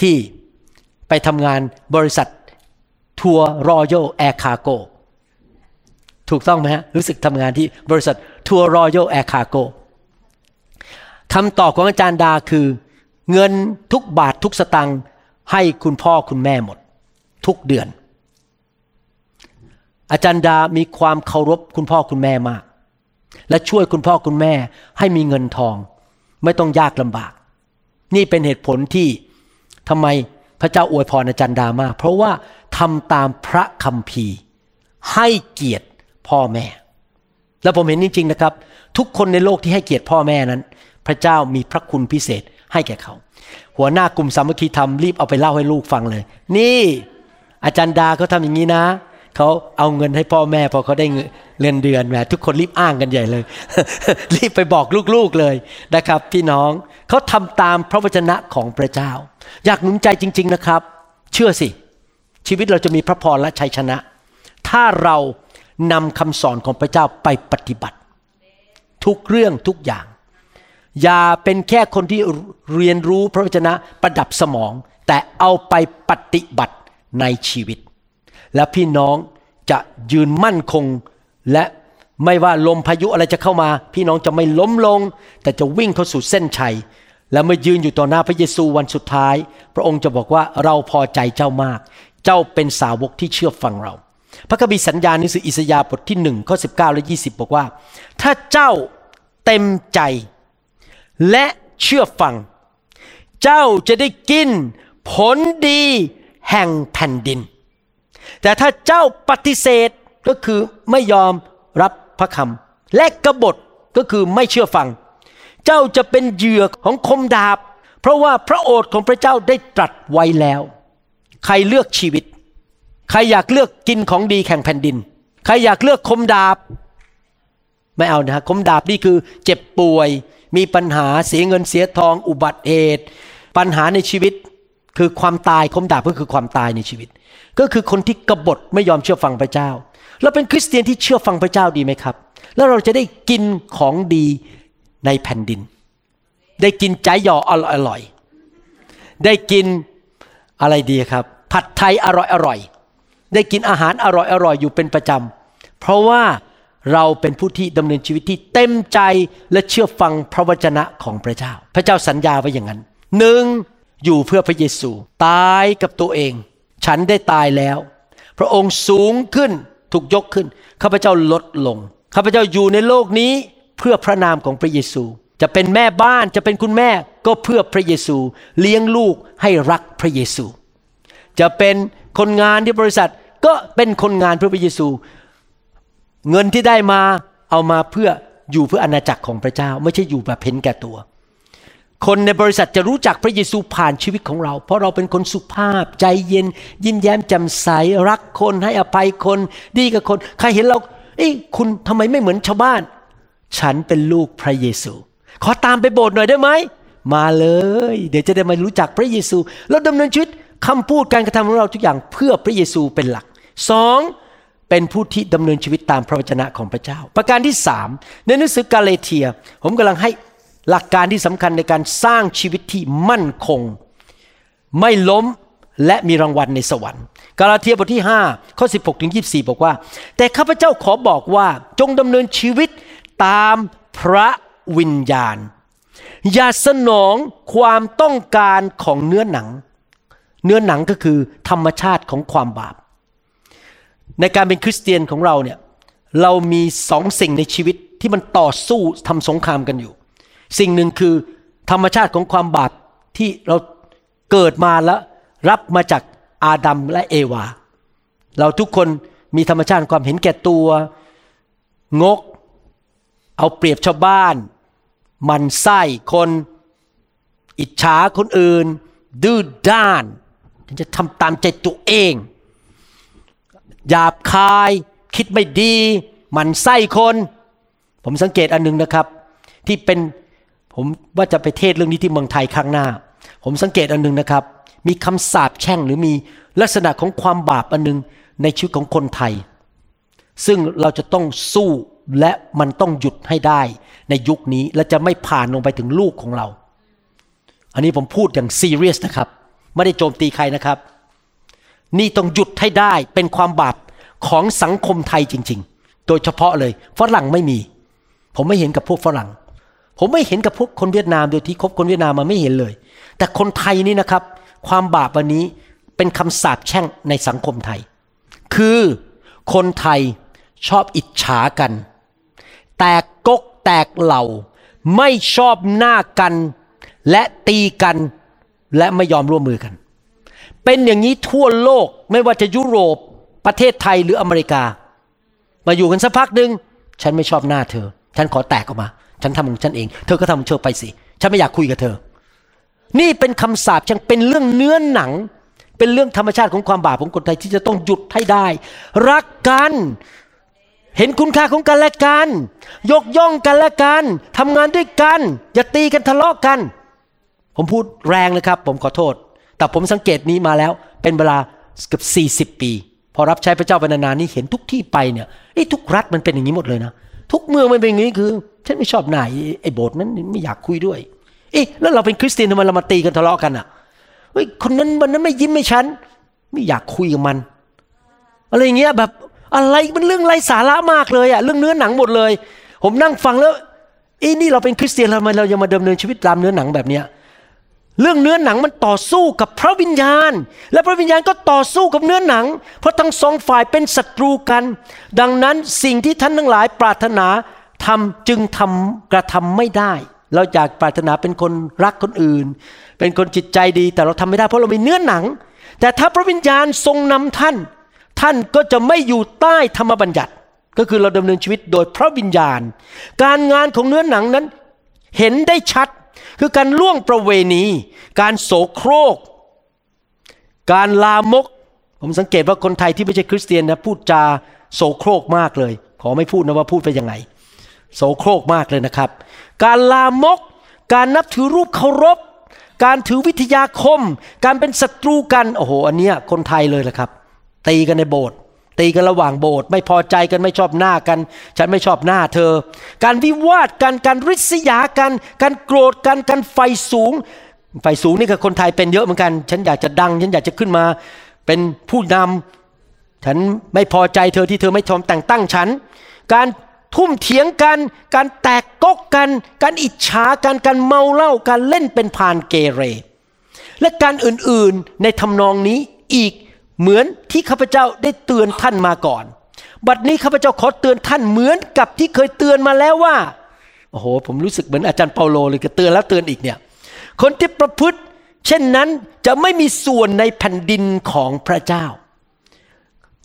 ที่ไปทำงานบริษัททัวร์ Royal Air Cargo ถูกต้องไหมฮะรู้สึกทำงานที่บริษัททัวร์ Royal Air Cargoคำตอบของอาจารย์ดาคือ เงินทุกบาททุกสตังค์ให้คุณพ่อคุณแม่หมด ทุกเดือน อาจารย์ดามีความเคารพคุณพ่อคุณแม่มาก และช่วยคุณพ่อคุณแม่ให้มีเงินทอง ไม่ต้องยากลำบาก นี่เป็นเหตุผลที่ทำไมพระเจ้าอวยพรอาจารย์ดามาก เพราะว่าทำตามพระคัมภีให้เกียรติพ่อแม่ แล้วผมเห็นจริงๆนะครับ ทุกคนในโลกที่ให้เกียรติพ่อแม่นั้น พระเจ้ามีพระคุณพิเศษ ให้แก่เขา หัวหน้ากลุ่มสามัคคีธรรมรีบเอาไปเล่าให้ลูกฟังเลย นี่ อาจารย์ดาเขาทำอย่างนี้นะเขาเอาเงินให้พ่อแม่พอเขาได้เงินเดือนแหมทุกคนรีบอ้างกันใหญ่เลย รีบไปบอกลูกๆเลยนะครับ พี่น้องเขาทำตามพระวจนะของพระเจ้า อยากหนุนใจจริง ๆนะครับ เชื่อสิ ชีวิตเราจะมีพระพรและชัยชนะ ถ้าเรานำคำสอนของพระเจ้าไปปฏิบัติ ทุกเรื่องทุกอย่าง อย่าเป็นแค่คนที่เรียนรู้พระวจนะประดับสมอง แต่เอาไปปฏิบัติในชีวิต และพี่น้องจะยืนมั่นคงและไม่ว่าลมพายุอะไรจะเข้ามา พี่น้องจะไม่ล้มลง แต่จะวิ่งเข้าสู่เส้นชัย และเมื่อยืนอยู่ต่อหน้าพระเยซูวันสุดท้าย พระองค์จะบอกว่าเราพอใจเจ้ามาก เจ้าเป็นสาวกที่เชื่อฟังเรา พระคัมภีร์สัญญาณหนังสืออิสยาห์บทที่หนึ่งข้อ19และ20บอกว่า ถ้าเจ้าเต็มใจ และเชื่อฟัง เจ้าจะได้กินผลดีแห่งแผ่นดิน แต่ถ้าเจ้าปฏิเสธก็คือไม่ยอมรับพระคำและกบฏก็คือไม่เชื่อฟัง เจ้าจะเป็นเหยื่อของคมดาบ เพราะว่าพระโอษฐ์ของพระเจ้าได้ตรัสไว้แล้ว ใครเลือกชีวิต ใครอยากเลือกกินของดีแข่งแผ่นดิน ใครอยากเลือกคมดาบ ไม่เอานะฮะคมดาบนี่คือเจ็บป่วย มีปัญหาเสียเงินเสียทอง อุบัติเหตุปัญหาในชีวิตคือความตายคมดาบก็คือความตายในชีวิต ก็คือคนที่กบฏไม่ยอมเชื่อฟังพระเจ้า เราเป็นคริสเตียนที่เชื่อฟังพระเจ้าดีไหมครับ แล้วเราจะได้กินของดีในแผ่นดิน ได้กินใจหยออร่อยๆได้กินอะไรดีครับ ผัดไทยอร่อยอร่อยๆได้กินอาหารอร่อยอร่อยอยู่เป็นประจำ เพราะว่า เราเป็นผู้ที่ดำเนินชีวิตที่เต็มใจและเชื่อฟังพระวจนะของพระเจ้า พระเจ้าสัญญาไว้อย่างนั้นหนึ่งอยู่เพื่อพระเยซูตายกับตัวเอง ฉันได้ตายแล้ว พระองค์สูงขึ้นถูกยกขึ้นข้าพเจ้าลดลงข้าพเจ้าอยู่ในโลกนี้เพื่อพระนามของพระเยซู จะเป็นแม่บ้านจะเป็นคุณแม่ก็เพื่อพระเยซู เลี้ยงลูกให้รักพระเยซู จะเป็นคนงานที่บริษัทก็เป็นคนงานเพื่อพระเยซู เงินที่ได้มาเอามาเพื่ออยู่เพื่ออาณาจักรของพระเจ้า ไม่ใช่อยู่แบบเพ้นแก่ตัว คนในบริษัทจะรู้จักพระเยซูผ่านชีวิตของเรา เพราะเราเป็นคนสุภาพใจเย็น ยิ้มแย้มแจ่มใสรักคนให้อภัยคนดีกับคน ใครเห็นเราเอ้ยคุณทำไมไม่เหมือนชาวบ้าน ฉันเป็นลูกพระเยซู ขอตามไปโบสถ์หน่อยได้ไหมมาเลย เดี๋ยวจะได้มารู้จักพระเยซู แล้วดำเนินชีวิตคำพูดการกระทำของเราทุกอย่างเพื่อพระเยซูเป็นหลักสอง เป็นผู้ที่ดำเนินชีวิตตามพระวจนะของพระเจ้า ประการที่สามในหนังสือกาเลเทีย ผมกำลังให้หลักการที่สำคัญในการสร้างชีวิตที่มั่นคง ไม่ล้มและมีรางวัลในสวรรค์ กาลาเทียบทที่5ข้อ16ถึง24 บอกว่า แต่ข้าพเจ้าขอบอกว่าจงดำเนินชีวิตตามพระวิญญาณ อย่าสนองความต้องการของเนื้อหนัง เนื้อหนังก็คือธรรมชาติของความบาป ในการเป็นคริสเตียนของเราเนี่ยเรามีสองสิ่งในชีวิตที่มันต่อสู้ทำสงครามกันอยู่ สิ่งหนึ่งคือธรรมชาติของความบาปที่เราเกิดมาแล้วรับมาจากอาดัมและเอวา เราทุกคนมีธรรมชาติความเห็นแก่ตัว งก เอาเปรียบชาวบ้าน มันไส้คน อิจฉาคนอื่น ดื้อด้านฉันจะทำตามใจตัวเอง หยาบคาย คิดไม่ดีมันไส้คน ผมสังเกตอันหนึงนะครับ ที่เป็นผมว่าจะไปเทศเรื่องนี้ที่เมืองไทยครั้งหน้า ผมสังเกตอันหนึงนะครับ มีคำสาปแช่งหรือมีลักษณะของความบาปอันหนึงในชีวิตของคนไทย ซึ่งเราจะต้องสู้และมันต้องหยุดให้ได้ในยุคนี้และจะไม่ผ่านลงไปถึงลูกของเรา อันนี้ผมพูดอย่างซีเรียสนะครับ ไม่ได้โจมตีใครนะครับ นี่ต้องหยุดให้ได้เป็นความบาปของสังคมไทยจริง ๆ โดยเฉพาะเลยฝรั่งไม่มี ผมไม่เห็นกับพวกฝรั่ง ผมไม่เห็นกับพวกคนเวียดนามโดยที่คบคนเวียดนามมาไม่เห็นเลย แต่คนไทยนี่นะครับ ความบาปวันนี้เป็นคำสาปแช่งในสังคมไทย คือคนไทยชอบอิจฉากัน แตกกกแตกเหล่า ไม่ชอบหน้ากัน และตีกัน และไม่ยอมร่วมมือกัน เป็นอย่างนี้ทั่วโลกไม่ว่าจะยุโรปประเทศไทยหรืออเมริกา มาอยู่กันสักพักหนึ่งฉันไม่ชอบหน้าเธอ ฉันขอแตกออกมา ฉันทำของฉันเอง เธอก็ทำของเธอไปสิ ฉันไม่อยากคุยกับเธอ นี่เป็นคำสาปยังเป็นเรื่องเนื้อหนัง เป็นเรื่องธรรมชาติของความบาปของคนไทยที่จะต้องหยุดให้ได้ รักกันเห็นคุณค่าของกันและกัน ยกย่องกันและกันทำงานด้วยกัน อย่าตีกันทะเลาะกัน ผมพูดแรงนะครับ ผมขอโทษ แต่ผมสังเกตนี้มาแล้วเป็นเวลาเกือบ40 ปี พอรับใช้พระเจ้าเป็นนานๆนี่เห็นทุกที่ไปเนี่ยไอ้ทุกรัฐมันเป็นอย่างนี้หมดเลยนะทุกเมืองมันเป็นอย่างนี้คือฉันไม่ชอบหน้าไอ้ไอ้โบสถ์นั้นไม่อยากคุยด้วยเอ๊ะแล้วเราเป็นคริสเตียนทำไมเรามาตีกันทะเลาะกันอะเฮ้ยคนนั้นวันนั้นไม่ยิ้มให้ฉัน ไม่อยากคุยกับมัน อะไรอย่างเงี้ยแบบอะไรมันเรื่องไร้สาระมากเลยอะเรื่องเนื้อหนังหมดเลย ผมนั่งฟังแล้วเอ้นี่เราเป็นคริสเตียนทำไมเรายังมาดำเนินชีวิตตามเนื้อหนังแบบเนี้ย เรื่องเนื้อหนังมันต่อสู้กับพระวิญญาณ และพระวิญญาณก็ต่อสู้กับเนื้อหนัง เพราะทั้งสองฝ่ายเป็นศัตรูกัน ดังนั้นสิ่งที่ท่านทั้งหลายปรารถนาทำจึงทำกระทำไม่ได้ เราอยากปรารถนาเป็นคนรักคนอื่น เป็นคนจิตใจดีแต่เราทำไม่ได้เพราะเรามีเนื้อหนัง แต่ถ้าพระวิญญาณทรงนำท่าน ท่านก็จะไม่อยู่ใต้ธรรมบัญญัติ ก็คือเราดำเนินชีวิตโดยพระวิญญาณ การงานของเนื้อหนังนั้นเห็นได้ชัด คือการล่วงประเวณี การโสโครก การลามก ผมสังเกตว่าคนไทยที่ไม่ใช่คริสเตียนนะพูดจาโสโครกมากเลย ขอไม่พูดนะว่าพูดไปยังไง โสโครกมากเลยนะครับ การลามก การนับถือรูปเคารพ การถือวิทยาคม การเป็นศัตรูกัน โอ้โห อันเนี้ยคนไทยเลยแหละครับ ตีกันในโบสถ์ ตีกันระหว่างโบสถ์ไม่พอใจกันไม่ชอบหน้ากัน ฉันไม่ชอบหน้าเธอ การวิวาทกันการริษยากัน การโกรธกันการไฟสูง ไฟสูงนี่ก็คนไทยเป็นเยอะเหมือนกัน ฉันอยากจะดัง ฉันอยากจะขึ้นมา เป็นผู้นำฉันไม่พอใจเธอที่เธอไม่ทอมแต่งตั้งฉัน การทุ่มเถียงกัน การแตกกกกัน การอิจฉากันการเมาเหล้าการเล่นเป็นพานเกเร และการอื่นๆในทำนองนี้อีก เหมือนที่ข้าพเจ้าได้เตือนท่านมาก่อน บัดนี้ข้าพเจ้าขอเตือนท่านเหมือนกับที่เคยเตือนมาแล้วว่า โอ้โห ผมรู้สึกเหมือนอาจารย์เปาโลเลยก็เตือนแล้วเตือนอีกเนี่ย คนที่ประพฤติ เช่นนั้นจะไม่มีส่วนในแผ่นดินของพระเจ้า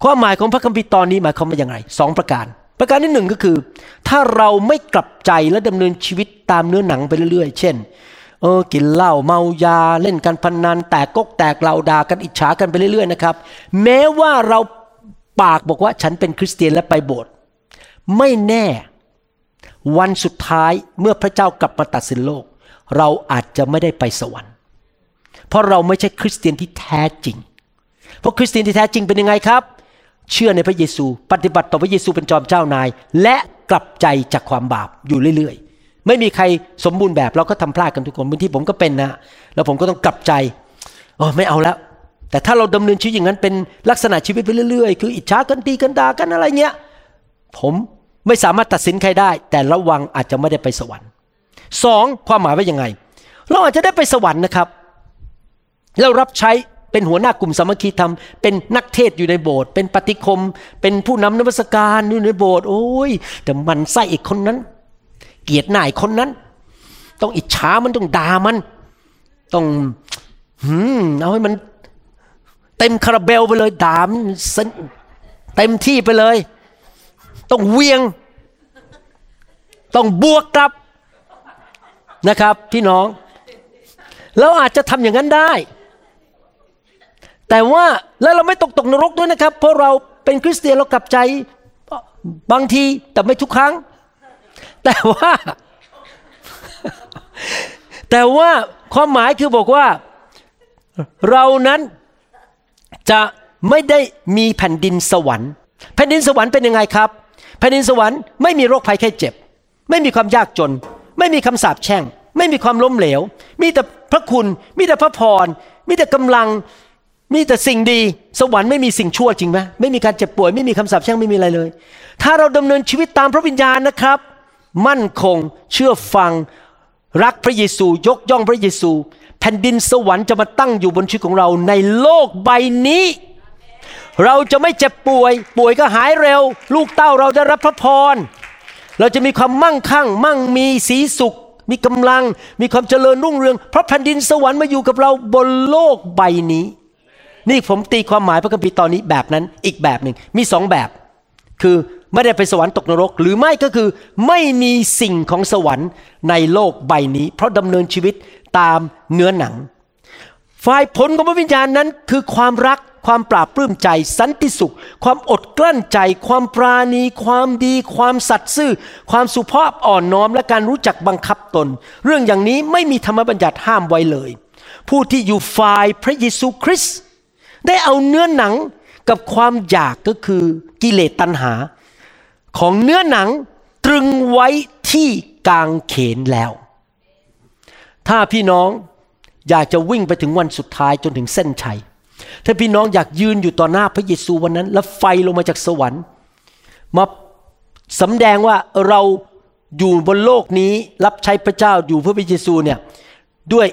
ความหมายของพระคัมภีร์ตอนนี้หมายความว่าอย่างไรสองประการ ประการที่หนึ่งก็คือ ถ้าเราไม่กลับใจและดำเนินชีวิตตามเนื้อหนังไปเรื่อยๆ เช่น เออกินเหล้าเมายาเล่นการพนนันแตกกกแตกเหล่าด่ากันอิจฉากันไปเรื่อยๆนะครับ แม้ว่าเราปากบอกว่าฉันเป็นคริสเตียนและไปโบสถ์ไม่แน่ วันสุดท้ายเมื่อพระเจ้ากลับมาตัดสินโลก เราอาจจะไม่ได้ไปสวรรค์ เพราะเราไม่ใช่คริสเตียนที่แท้จริง เพราะคริสเตียนที่แท้จริงเป็นยังไงครับ เชื่อในพระเยซู ปฏิบัติต่อพระเยซูเป็นจอมเจ้านาย และกลับใจจากความบาปอยู่เรื่อยๆ ไม่มีใครสมบูรณ์แบบเราก็ทำพลาดกันทุกคนบางทีผมก็เป็นนะ แล้วผมก็ต้องกลับใจโอ้ไม่เอาแล้ว แต่ถ้าเราดำเนินชีวิตอย่างนั้นเป็นลักษณะชีวิตไปเรื่อยๆ คืออิจฉากันตีกันด่ากันอะไรเงี้ย ผมไม่สามารถตัดสินใครได้ แต่ระวังอาจจะไม่ได้ไปสวรรค์สองความหมายว่ายังไง เราอาจจะได้ไปสวรรค์นะครับ เรารับใช้เป็นหัวหน้ากลุ่มสามัคคีธรรม เป็นนักเทศอยู่ในโบสถ์เป็นปฏิคม เป็นผู้นำนวัสการอยู่ในโบสถ์โอ้ยแต่มันไส้อีกคนนั้น เกลียดหน่ายคนนั้น ต้องอิจฉามันต้องด่ามัน ต้องหืมเอาให้มันเต็มคาราเบลไปเลยด่ามันสนเต็มที่ไปเลย ต้องเวียง ต้องบวกกลับนะครับพี่น้อง เราอาจจะทำอย่างนั้นได้ แต่ว่าแล้วเราไม่ตกตกนรกด้วยนะครับ เพราะเราเป็นคริสเตียนเรากลับใจบางทีแต่ไม่ทุกครั้ง แต่ว่า แต่ว่าความหมายคือบอกว่า เรานั้นจะไม่ได้มีแผ่นดินสวรรค์ แผ่นดินสวรรค์เป็นยังไงครับ แผ่นดินสวรรค์ไม่มีโรคภัยแค่เจ็บ ไม่มีความยากจน ไม่มีคำสาปแช่ง ไม่มีความล้มเหลว มีแต่พระคุณ มีแต่พระพร มีแต่กำลัง มีแต่สิ่งดี สวรรค์ไม่มีสิ่งชั่วจริงไหมไม่มีการเจ็บป่วย ไม่มีคำสาปแช่ง ไม่มีอะไรเลย ถ้าเราดำเนินชีวิตตามพระวิญญาณนะครับ มั่นคงเชื่อฟังรักพระเยซูยกย่องพระเยซู แผ่นดินสวรรค์จะมาตั้งอยู่บนชีวิตของเราในโลกใบนี้ เราจะไม่เจ็บป่วย ป่วยก็หายเร็ว ลูกเต้าเราได้รับพระพร เราจะมีความมั่งคั่ง มั่งมีสีสุข มีกำลัง มีความเจริญรุ่งเรือง เพราะแผ่นดินสวรรค์มาอยู่กับเราบนโลกใบนี้ นี่ผมตีความหมายพระคัมภีร์ตอนนี้แบบนั้นอีกแบบหนึ่งมีสองแบบ คือ ไม่ได้ไปสวรรค์ตกนรก หรือไม่ก็คือไม่มีสิ่งของสวรรค์ในโลกใบนี้ เพราะดำเนินชีวิตตามเนื้อหนัง ฝ่ายผลของพระวิญญาณนั้นคือความรักความปราบปลื้มใจ สันติสุข ความอดกลั้นใจ ความปราณี ความดี ความสัตย์ซื่อ ความสุภาพอ่อนน้อมและการรู้จักบังคับตน เรื่องอย่างนี้ไม่มีธรรมบัญญัติห้ามไว้เลย ผู้ที่อยู่ฝ่ายพระเยซูคริสต์ได้เอาเนื้อหนังกับความอยากก็คือกิเลสตัณหา ของเนื้อหนังตรึงไว้ที่กางเขนแล้ว ถ้าพี่น้องอยากจะวิ่งไปถึงวันสุดท้ายจนถึงเส้นชัย ถ้าพี่น้องอยากยืนอยู่ต่อหน้าพระเยซูวันนั้น แล้วไฟลงมาจากสวรรค์ มาสำแดงว่าเราอยู่บนโลกนี้รับใช้พระเจ้าอยู่เพื่อพระเยซูเนี่ยด้วย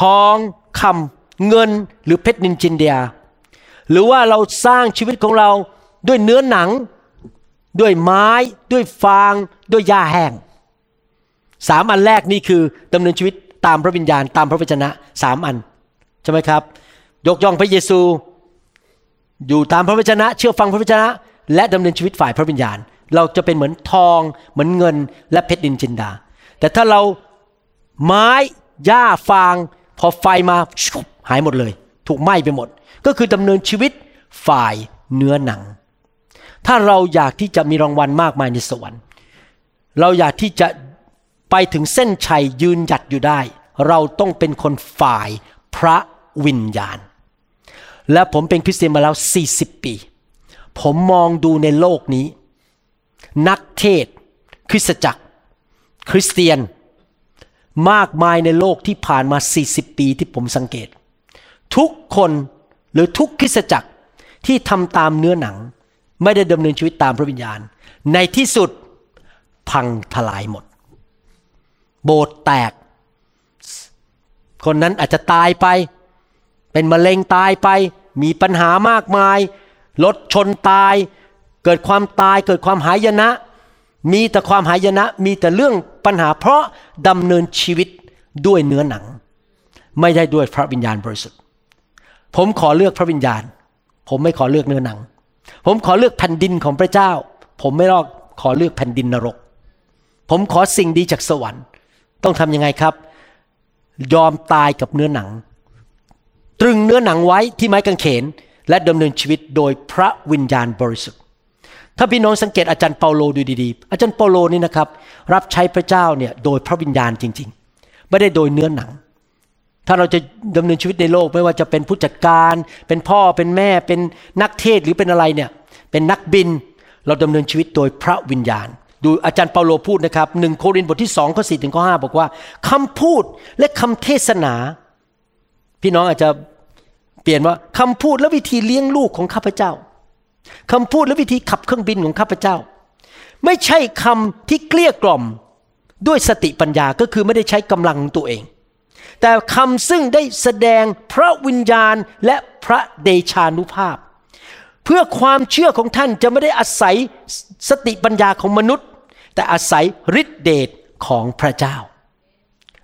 ทองคำเงินหรือเพชรนินจินเดีย หรือว่าเราสร้างชีวิตของเรา ด้วยเนื้อหนัง ด้วยไม้ ด้วยฟาง ด้วยหญ้าแห้งสามอันแรกนี่คือดำเนินชีวิตตามพระวิญญาณ ตามพระวจนะสามอันใช่ไหมครับ ยกย่องพระเยซู อยู่ตามพระวจนะ เชื่อฟังพระวจนะ และดำเนินชีวิตฝ่ายพระวิญญาณ เราจะเป็นเหมือนทองเหมือนเงิน และเพชรดินจินดา แต่ถ้าเราไม้หญ้าฟาง พอไฟมาหายหมดเลย ถูกไหม้ไปหมด ก็คือดำเนินชีวิตฝ่ายเนื้อหนัง ถ้าเราอยากที่จะมีรางวัลมากมายในสวรรค์ เราอยากที่จะไปถึงเส้นชัยยืนหยัดอยู่ได้ เราต้องเป็นคนฝ่ายพระวิญญาณ และผมเป็นคริสเตียนมาแล้ว 40 ปี ผมมองดูในโลกนี้ นักเทศ คริสตจักร คริสเตียน มากมายในโลกที่ผ่านมา 40 ปีที่ผมสังเกต ทุกคนหรือทุกคริสตจักรที่ทำตามเนื้อหนัง ไม่ได้ดำเนินชีวิตตามพระวิญญาณ ในที่สุดพังทลายหมด โบสถ์แตก คนนั้นอาจจะตายไป เป็นมะเร็งตายไป มีปัญหามากมายรถชนตาย เกิดความตายเกิดความหายนะ มีแต่ความหายนะ มีแต่เรื่องปัญหาเพราะดำเนินชีวิตด้วยเนื้อหนัง ไม่ได้ด้วยพระวิญญาณบริสุทธิ์ ผมขอเลือกพระวิญญาณ ผมไม่ขอเลือกเนื้อหนัง ผมขอเลือกแผ่นดินของพระเจ้า ผมไม่รอกขอเลือกแผ่นดินนรก ผมขอสิ่งดีจากสวรรค์ ต้องทำยังไงครับ ยอมตายกับเนื้อหนัง ตรึงเนื้อหนังไว้ที่ไม้กางเขน และดำเนินชีวิตโดยพระวิญญาณบริสุทธิ์ ถ้าพี่น้องสังเกตอาจารย์เปาโลดูดีๆ อาจารย์เปาโลนี่นะครับ รับใช้พระเจ้าเนี่ยโดยพระวิญญาณจริง ๆ ไม่ได้โดยเนื้อหนัง ถ้าเราจะดำเนินชีวิตในโลกไม่ว่าจะเป็นผู้จัดการ เป็นพ่อเป็นแม่เป็นนักเทศหรือเป็นอะไรเนี่ยเป็นนักบินเราดำเนินชีวิตโดยพระวิญญาณ ดูอาจารย์เปาโลพูดนะครับหนึ่งโครินธ์บทที่สองข้อสี่ถึงข้อห้าบอกว่าคำพูดและคำเทศนา พี่น้องอาจจะเปลี่ยนว่าคำพูดและวิธีเลี้ยงลูกของข้าพเจ้าคำพูดและวิธีขับเครื่องบินของข้าพเจ้า ไม่ใช่คำที่เกลี้ยกล่อมด้วยสติปัญญาก็คือไม่ได้ใช้กำลังตัวเอง แต่คำซึ่งได้แสดงพระวิญญาณและพระเดชานุภาพ เพื่อความเชื่อของท่านจะไม่ได้อาศัยสติปัญญาของมนุษย์ แต่อาศัยฤทธิเดชของพระเจ้า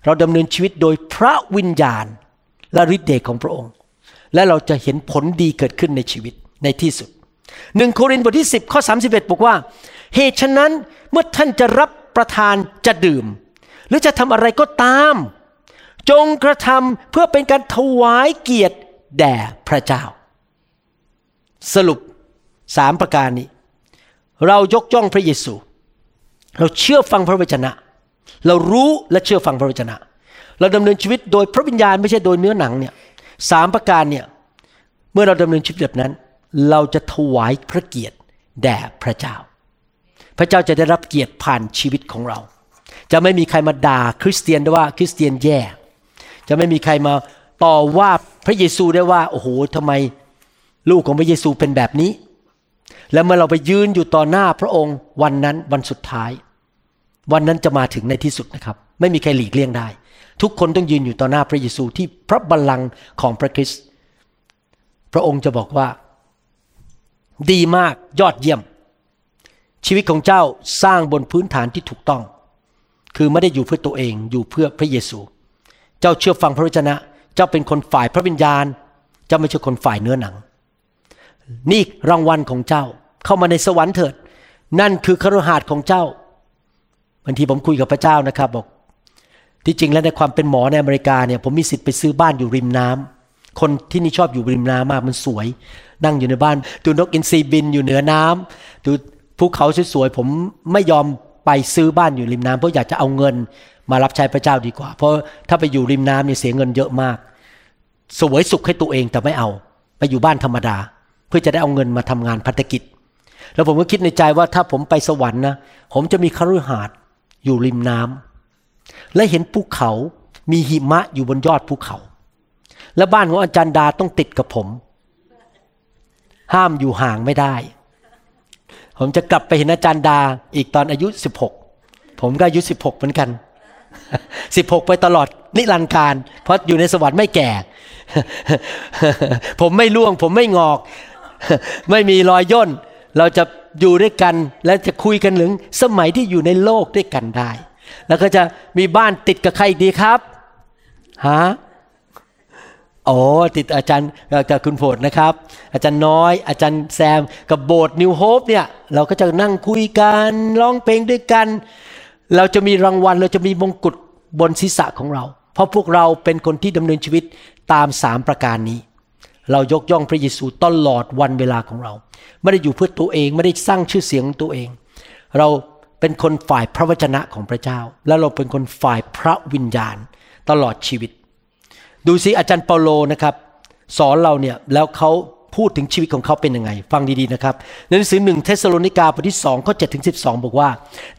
เราดำเนินชีวิตโดยพระวิญญาณและฤทธิเดชของพระองค์ และเราจะเห็นผลดีเกิดขึ้นในชีวิตในที่สุดหนึ่งโครินธ์บทที่ 10 ข้อ 31 บอกว่า เหตุฉะนั้นเมื่อท่านจะรับประทานจะดื่ม หรือจะทำอะไรก็ตาม จงกระทำเพื่อเป็นการถวายเกียรติแด่พระเจ้า สรุปสามประการนี้ เรายกย่องพระเยซู เราเชื่อฟังพระวจนะ เรารู้และเชื่อฟังพระวจนะ เราดำเนินชีวิตโดยพระวิญญาณไม่ใช่โดยเนื้อหนังเนี่ยสามประการเนี่ยเมื่อเราดำเนินชีวิตแบบนั้น เราจะถวายพระเกียรติแด่พระเจ้า พระเจ้าจะได้รับเกียรติผ่านชีวิตของเรา จะไม่มีใครมาด่าคริสเตียนด้ว่าคริสเตียนแย่ จะไม่มีใครมาต่อว่าพระเยซูได้ว่า โอ้โหทำไมลูกของพระเยซูเป็นแบบนี้ แล้วเมื่อเราไปยืนอยู่ต่อหน้าพระองค์วันนั้นวันสุดท้าย วันนั้นจะมาถึงในที่สุดนะครับ ไม่มีใครหลีกเลี่ยงได้ ทุกคนต้องยืนอยู่ต่อหน้าพระเยซูที่พระบัลลังก์ของพระคริสต์พระองค์จะบอกว่า ดีมากยอดเยี่ยม ชีวิตของเจ้าสร้างบนพื้นฐานที่ถูกต้อง คือไม่ได้อยู่เพื่อตัวเองอยู่เพื่อพระเยซู เจ้าเชื่อฟังพระวจนะ เจ้าเป็นคนฝ่ายพระวิญญาณ เจ้าไม่ใช่คนฝ่ายเนื้อหนัง นี่รางวัลของเจ้าเข้ามาในสวรรค์เถิด นั่นคือคฤหาสน์ของเจ้าบางทีผมคุยกับพระเจ้านะครับบอก ที่จริงแล้วในความเป็นหมอในอเมริกาเนี่ยผมมีสิทธิ์ไปซื้อบ้านอยู่ริมน้ำคนที่นี่ชอบอยู่ริมน้ำมากมันสวย นั่งอยู่ในบ้านดูนกอินทรีบินอยู่เหนือน้ำดูภูเขาสวยๆผมไม่ยอมไปซื้อบ้านอยู่ริมน้ำเพราะอยากจะเอาเงิน มารับใช้พระเจ้าดีกว่า เพราะถ้าไปอยู่ริมน้ำเนี่ยเสียเงินเยอะมากสวยสุขให้ตัวเองแต่ไม่เอา ไปอยู่บ้านธรรมดา เพื่อจะได้เอาเงินมาทำงานพัฒกิจ แล้วผมก็คิดในใจว่าถ้าผมไปสวรรค์นะผมจะมีคฤหาสน์อยู่ริมน้ำและเห็นภูเขามีหิมะอยู่บนยอดภูเขา และบ้านของอาจารย์ดาต้องติดกับผม ห้ามอยู่ห่างไม่ได้ ผมจะกลับไปเห็นอาจารย์ดาอีกตอนอายุ 16 ผมก็อายุ 16 เหมือนกัน 16ไปตลอดนิรันดร์การ เพราะอยู่ในสวรรค์ไม่แก่ ผมไม่ล่วง ผมไม่งอก ไม่มีรอยย่น เราจะอยู่ด้วยกัน และจะคุยกันถึงสมัยที่อยู่ในโลกด้วยกันได้ แล้วก็จะมีบ้านติดกับใครดีครับฮะโอ้ติดอาจารย์กับคุณโพดนะครับ อาจารย์น้อย อาจารย์แซม กับโบสถ์นิวโฮปเนี่ย เราก็จะนั่งคุยกันร้องเพลงด้วยกัน เราจะมีรางวัลเราจะมีมงกุฎบนศีรษะของเรา เพราะพวกเราเป็นคนที่ดำเนินชีวิตตามสามประการนี้ เรายกย่องพระเยซูตลอดวันเวลาของเรา ไม่ได้อยู่เพื่อตัวเองไม่ได้สร้างชื่อเสียงของตัวเอง เราเป็นคนฝ่ายพระวจนะของพระเจ้า และเราเป็นคนฝ่ายพระวิญญาณตลอดชีวิต ดูสิอาจารย์เปาโลนะครับ สอนเราเนี่ยแล้วเขา พูดถึงชีวิตของเขาเป็นยังไง ฟังดีๆนะครับในหนังสือหนึ่งเทสโลนิกาบทที่สองข้อเจ็ดถึงสิบสองบอกว่า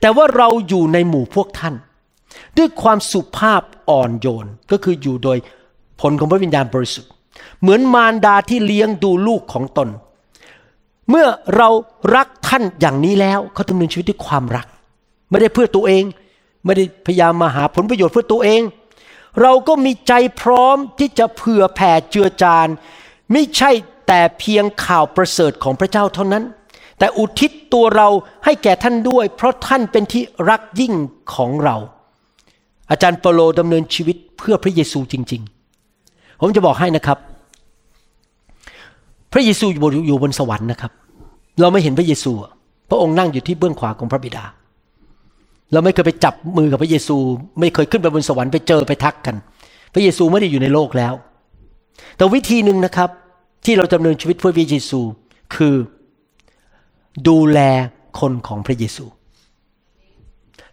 แต่ว่าเราอยู่ในหมู่พวกท่าน ด้วยความสุภาพอ่อนโยนก็คืออยู่โดยผลของพระวิญญาณบริสุทธิ์ เหมือนมารดาที่เลี้ยงดูลูกของตน เมื่อเรารักท่านอย่างนี้แล้วเขาดำเนินชีวิตด้วยความรัก ไม่ได้เพื่อตัวเอง ไม่ได้พยายามมาหาผลประโยชน์เพื่อตัวเอง เราก็มีใจพร้อมที่จะเผื่อแผ่เจือจานไม่ใช่ แต่เพียงข่าวประเสริฐของพระเจ้าเท่านั้น แต่อุทิศตัวเราให้แก่ท่านด้วย เพราะท่านเป็นที่รักยิ่งของเรา อาจารย์เปโลดำเนินชีวิตเพื่อพระเยซูจริง ๆ ผมจะบอกให้นะครับ พระเยซูอยู่บนอยู่บนสวรรค์นะครับ เราไม่เห็นพระเยซู พระองค์นั่งอยู่ที่เบื้องขวาของพระบิดา เราไม่เคยไปจับมือกับพระเยซู ไม่เคยขึ้นไปบนสวรรค์ไปเจอไปทักกัน พระเยซูไม่ได้อยู่ในโลกแล้ว แต่วิธีหนึ่งนะครับ ที่เราดำเนินชีวิตเพื่อพระเยซู คือดูแลคนของพระเยซู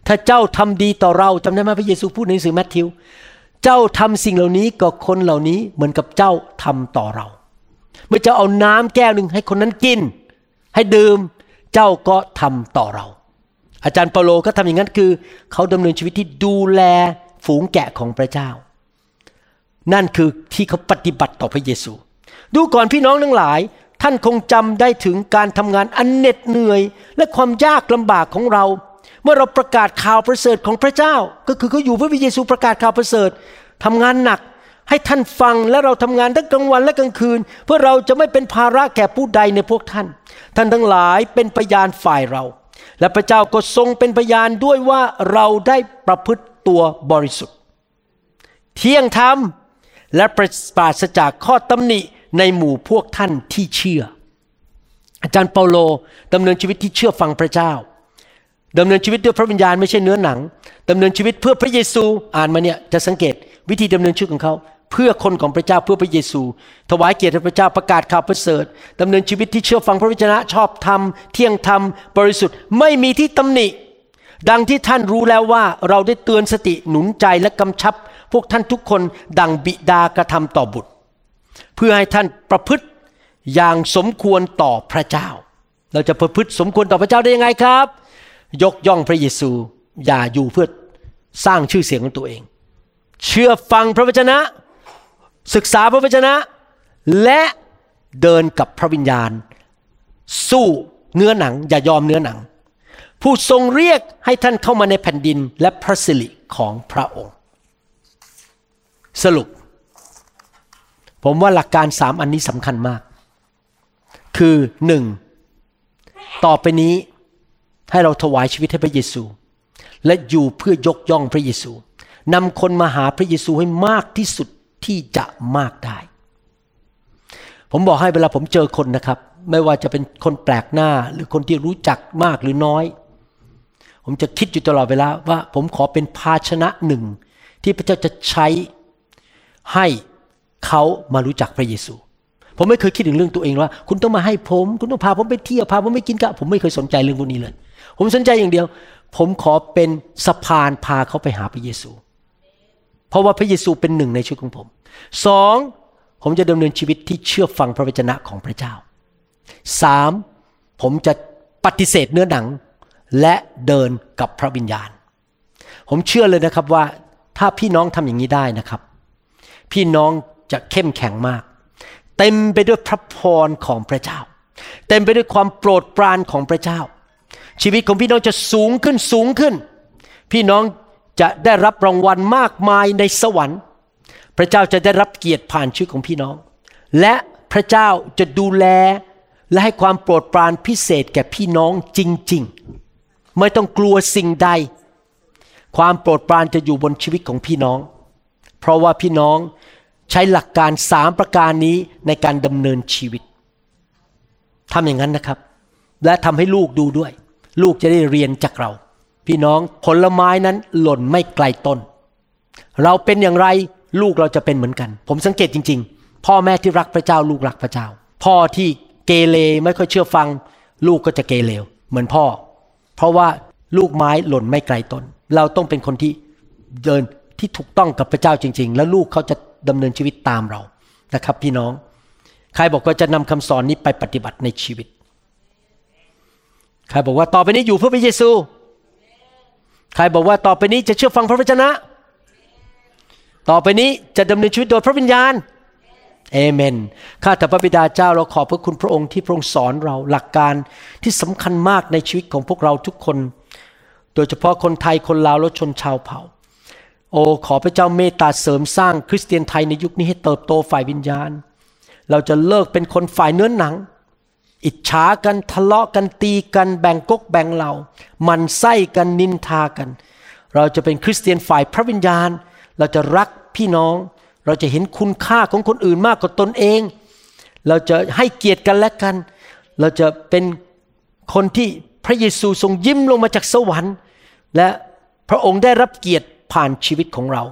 ถ้าเจ้าทำดีต่อเราจำได้ไหมพระเยซูพูดในหนังสือแมทธิว เจ้าทำสิ่งเหล่านี้กับคนเหล่านี้เหมือนกับเจ้าทำต่อเรา เมื่อเจ้าเอาน้ำแก้วหนึ่งให้คนนั้นกิน ให้ดื่ม เจ้าก็ทำต่อเรา อาจารย์เปาโลก็ทำอย่างนั้นคือ เขาดำเนินชีวิตที่ดูแลฝูงแกะของพระเจ้า นั่นคือที่เขาปฏิบัติต่อพระเยซู ดูก่อนพี่น้องทั้งหลาย ท่านคงจำได้ถึงการทำงานอันเหน็ดเหนื่อย และความยากลำบากของเรา เมื่อเราประกาศข่าวประเสริฐของพระเจ้า ก็คือเขาอยู่เพื่อพระเยซูประกาศข่าวประเสริฐทำงานหนักให้ท่านฟังและเราทำงานทั้งกลางวันและกลางคืน เพื่อเราจะไม่เป็นภาระแก่ผู้ใดในพวกท่าน ท่านทั้งหลายเป็นพยานฝ่ายเรา และพระเจ้าก็ทรงเป็นพยานด้วยว่าเราได้ประพฤติตัวบริสุทธิ์ เที่ยงธรรมและปราศจากข้อตำหนิ ในหมู่พวกท่านที่เชื่อ อาจารย์เปาโลดำเนินชีวิตที่เชื่อฟังพระเจ้าดำเนินชีวิตด้วยพระวิญญาณไม่ใช่เนื้อหนังดำเนินชีวิตเพื่อพระเยซูอ่านมาเนี่ยจะสังเกตวิธีดำเนินชีวิตของเขา เพื่อคนของพระเจ้าเพื่อพระเยซู ถวายเกียรติพระเจ้าประกาศข่าวประเสริฐดำเนินชีวิตที่เชื่อฟังพระวจนะชอบธรรม เที่ยงธรรม บริสุทธิ์ไม่มีที่ตำหนิ ดังที่ท่านรู้แล้วว่าเราได้เตือนสติหนุนใจและกำชับ พวกท่านทุกคนดังบิดากระทำต่อบุตร เพื่อให้ท่านประพฤติอย่างสมควรต่อพระเจ้า เราจะประพฤติสมควรต่อพระเจ้าได้ยังไงครับ ยกย่องพระเยซู อย่าอยู่เพื่อสร้างชื่อเสียงของตัวเอง เชื่อฟังพระวจนะ ศึกษาพระวจนะ และเดินกับพระวิญญาณ สู้เนื้อหนัง อย่ายอมเนื้อหนัง ผู้ทรงเรียกให้ท่านเข้ามาในแผ่นดินและพระสิริของพระองค์ สรุป ผมว่าหลักการสามอันนี้สำคัญมาก คือหนึ่งต่อไปนี้ให้เราถวายชีวิตให้พระเยซู และอยู่เพื่อยกย่องพระเยซูนำคนมาหาพระเยซูให้มากที่สุดที่จะมากได้ ผมบอกให้เวลาผมเจอคนนะครับ ไม่ว่าจะเป็นคนแปลกหน้าหรือคนที่รู้จักมากหรือน้อย ผมจะคิดอยู่ตลอดเวลาว่า ผมขอเป็นภาชนะหนึ่งที่พระเจ้าจะใช้ให้ เขามารู้จักพระเยซู ผมไม่เคยคิดถึงเรื่องตัวเองว่า คุณต้องมาให้ผม คุณต้องพาผมไปเที่ยวพาผมไปกินข้าวผมไม่เคยสนใจเรื่องพวกนี้เลย ผมสนใจอย่างเดียว ผมขอเป็นสะพานพาเขาไปหาพระเยซู เพราะว่าพระเยซูเป็นหนึ่งในชีวิตของผมสองผมจะดำเนินชีวิตที่เชื่อฟังพระวจนะของพระเจ้าสามผมจะปฏิเสธเนื้อหนังและเดินกับพระวิญญาณ ผมเชื่อเลยนะครับว่าถ้าพี่น้องทำอย่างนี้ได้นะครับ พี่น้อง จะเข้มแข็งมาก เต็มไปด้วยพระพรของพระเจ้า เต็มไปด้วยความโปรดปรานของพระเจ้า ชีวิตของพี่น้องจะสูงขึ้นสูงขึ้น พี่น้องจะได้รับรางวัลมากมายในสวรรค์ พระเจ้าจะได้รับเกียรติผ่านชีวิตของพี่น้อง และพระเจ้าจะดูแลและให้ความโปรดปรานพิเศษแก่พี่น้องจริง ๆ ไม่ต้องกลัวสิ่งใด ความโปรดปรานจะอยู่บนชีวิตของพี่น้อง เพราะว่าพี่น้อง ใช้หลักการสามประการนี้ในการดำเนินชีวิตทำอย่างนั้นนะครับ และทำให้ลูกดูด้วย ลูกจะได้เรียนจากเรา พี่น้องผลไม้นั้นหล่นไม่ไกลต้น เราเป็นอย่างไรลูกเราจะเป็นเหมือนกัน ผมสังเกตจริง ๆ พ่อแม่ที่รักพระเจ้าลูกรักพระเจ้า พ่อที่เกเรไม่ค่อยเชื่อฟัง ลูกก็จะเกเรเหมือนพ่อ เพราะว่าลูกไม้หล่นไม่ไกลต้น เราต้องเป็นคนที่เดินที่ถูกต้องกับพระเจ้าจริง ๆ แล้วลูกเขาจะ ดำเนินชีวิตตามเรานะครับ พี่น้อง ใครบอกว่าจะนำคำสอนนี้ไปปฏิบัติในชีวิต ใครบอกว่าต่อไปนี้อยู่เพื่อพระเยซู ใครบอกว่าต่อไปนี้จะเชื่อฟังพระวจนะ ต่อไปนี้จะดำเนินชีวิตโดยพระวิญญาณเอเมน ข้าแต่พระบิดาเจ้าเราขอบพระคุณพระองค์ที่พระองค์สอนเราหลักการที่สำคัญมากในชีวิตของพวกเราทุกคน โดยเฉพาะคนไทยคนลาวและชนชาวเผ่า โอ้ขอพระเจ้าเมตตาเสริมสร้างคริสเตียนไทยในยุคนี้ให้เติบโตฝ่ายวิญญาณ เราจะเลิกเป็นคนฝ่ายเนื้อหนัง อิจฉากันทะเลาะกันตีกันแบ่งกกแบ่งเหล่า มันไส้กันนินทากัน เราจะเป็นคริสเตียนฝ่ายพระวิญญาณ เราจะรักพี่น้อง เราจะเห็นคุณค่าของคนอื่นมากกว่าตนเอง เราจะให้เกียรติกันและกัน เราจะเป็นคนที่พระเยซูทรงยิ้มลงมาจากสวรรค์ และพระองค์ได้รับเกียรติ ผ่านชีวิตของเรา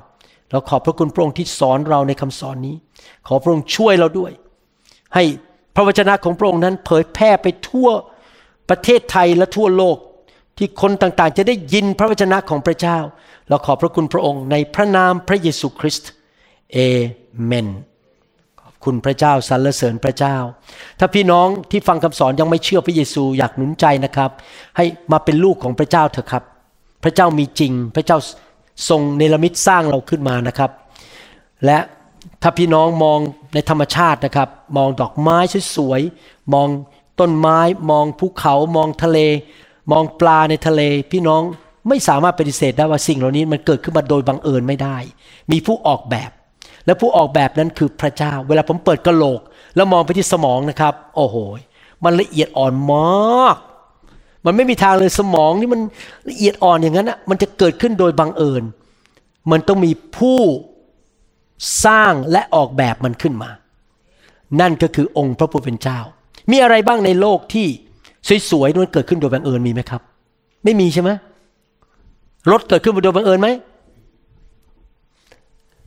เราขอบพระคุณพระองค์ที่สอนเราในคำสอนนี้ ขอพระองค์ช่วยเราด้วย ให้พระวจนะของพระองค์นั้น เผยแพร่ไปทั่วประเทศไทยและทั่วโลกที่คนต่างๆ จะได้ยินพระวจนะของพระเจ้า เราขอบพระคุณพระองค์ในพระนามพระเยซูคริสต์เอเมน ขอบคุณพระเจ้าสรรเสริญพระเจ้า ถ้าพี่น้องที่ฟังคำสอนยังไม่เชื่อพระเยซูอยากหนุนใจนะครับ ให้มาเป็นลูกของพระเจ้าเถอะครับ พระเจ้ามีจริง พระเจ้า ทรงเนรมิตสร้างเราขึ้นมานะครับ และถ้าพี่น้องมองในธรรมชาตินะครับ มองดอกไม้สวยๆมองต้นไม้ มองภูเขา มองทะเล มองปลาในทะเล พี่น้องไม่สามารถปฏิเสธได้ว่าสิ่งเหล่านี้มันเกิดขึ้นมาโดยบังเอิญไม่ได้ มีผู้ออกแบบ และผู้ออกแบบนั้นคือพระเจ้า เวลาผมเปิดกระโหลก แล้วมองไปที่สมองนะครับ โอ้โห มันละเอียดอ่อนมาก มันไม่มีทางเลยสมองนี่มันละเอียดอ่อนอย่างนั้นอะมันจะเกิดขึ้นโดยบังเอิญ มันต้องมีผู้สร้างและออกแบบมันขึ้นมา นั่นก็คือองค์พระผู้เป็นเจ้า มีอะไรบ้างในโลกที่สวยๆนั้นเกิดขึ้นโดยบังเอิญมีไหมครับ ไม่มีใช่ไหมรถเกิดขึ้นโดยบังเอิญไหม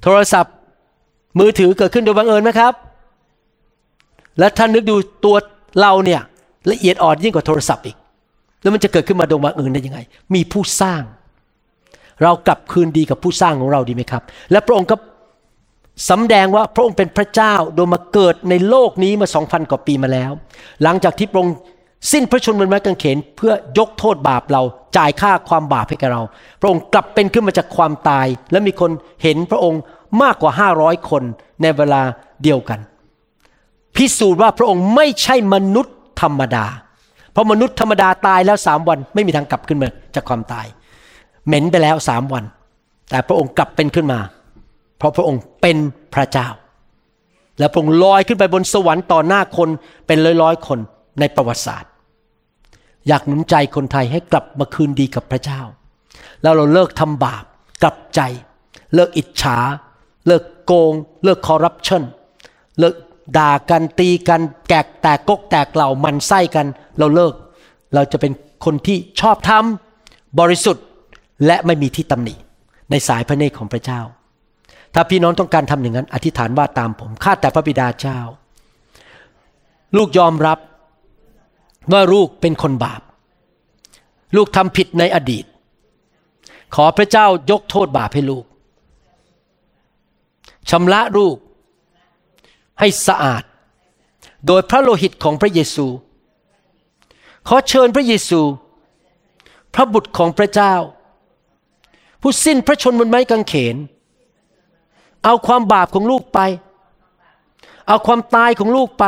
โทรศัพท์มือถือเกิดขึ้นโดยบังเอิญไหมครับ และท่านนึกดูตัวเราเนี่ยละเอียดอ่อนยิ่งกว่าโทรศัพท์อีก แล้วมันจะเกิดขึ้นมาโดยบังเอิญได้ยังไง มีผู้สร้าง เรากลับคืนดีกับผู้สร้างของเราดีไหมครับ และพระองค์ก็สำแดงว่าพระองค์เป็นพระเจ้าโดยมาเกิดในโลกนี้มาสองพันกว่าปีมาแล้ว หลังจากที่พระองค์สิ้นพระชนม์บนไม้กางเขนเพื่อยกโทษบาปเราจ่ายค่าความบาปให้แกเรา พระองค์กลับเป็นขึ้นมาจากความตาย และมีคนเห็นพระองค์มากกว่า 500 คนในเวลาเดียวกัน พิสูจน์ว่าพระองค์ไม่ใช่มนุษย์ธรรมดา เพราะมนุษย์ธรรมดาตายแล้วสามวันไม่มีทางกลับขึ้นมาจากความตาย เหม็นไปแล้วสามวัน แต่พระองค์กลับเป็นขึ้นมา เพราะพระองค์เป็นพระเจ้า และพระองค์ลอยขึ้นไปบนสวรรค์ต่อหน้าคนเป็นร้อยๆคนในประวัติศาสตร์ อยากหนุนใจคนไทยให้กลับมาคืนดีกับพระเจ้า แล้วเราเลิกทำบาปกลับใจ เลิกอิจฉา เลิกโกง เลิกคอร์รัปชันเลิก ด่ากันตีกันแกกแตกกกแตกเหล่ามันไส้กัน เราเลิก เราจะเป็นคนที่ชอบธรรมบริสุทธิ์และไม่มีที่ตำหนิในสายพระเนตรของพระเจ้า ถ้าพี่น้องต้องการทำอย่างนั้น อธิษฐานว่าตามผมข้าแต่พระบิดาเจ้า ลูกยอมรับว่าลูกเป็นคนบาป ลูกทำผิดในอดีต ขอพระเจ้ายกโทษบาปให้ลูกชำระลูก ให้สะอาด โดยพระโลหิตของพระเยซู ขอเชิญพระเยซู พระบุตรของพระเจ้า ผู้สิ้นพระชนบนไม้กางเขน เอาความบาปของลูกไป เอาความตายของลูกไป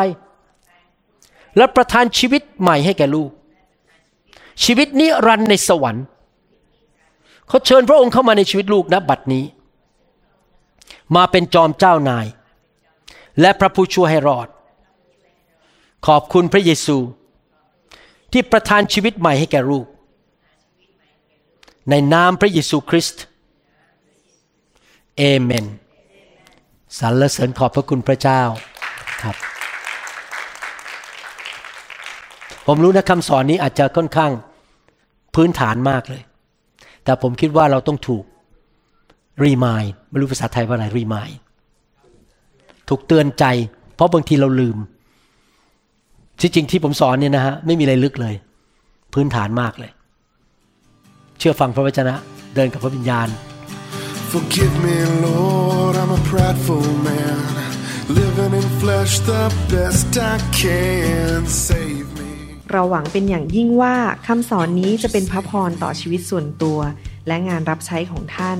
และประทานชีวิตใหม่ให้แก่ลูก ชีวิตนิรันดร์ในสวรรค์ขอเชิญพระองค์เข้ามาในชีวิตลูกณบัดนี้ มาเป็นจอมเจ้านาย และพระผู้ช่วยให้รอด ขอบคุณพระเยซู ที่ประทานชีวิตใหม่ให้แก่ลูก ในนามพระเยซูคริสต์อาเมนสรรเสริญขอบพระคุณพระเจ้าครับ ผมรู้นะคำสอนนี้อาจจะค่อนข้างพื้นฐานมากเลย แต่ผมคิดว่าเราต้องถูกรีมายไม่รู้ภาษาไทยว่าอะไรรีมาย ถูกเตือนใจ เพราะบางทีเราลืม ที่จริงที่ผมสอนเนี่ยนะฮะไม่มีอะไรลึกเลย พื้นฐานมากเลย เชื่อฟังพระวจนะ เดินกับพระวิญญาณ
Forgive me, Lord, I'm a prideful man. Living in flesh the best I can. Save me.
เราหวังเป็นอย่างยิ่งว่าคำสอนนี้จะเป็นพระพรต่อชีวิตส่วนตัว และงานรับใช้ของท่าน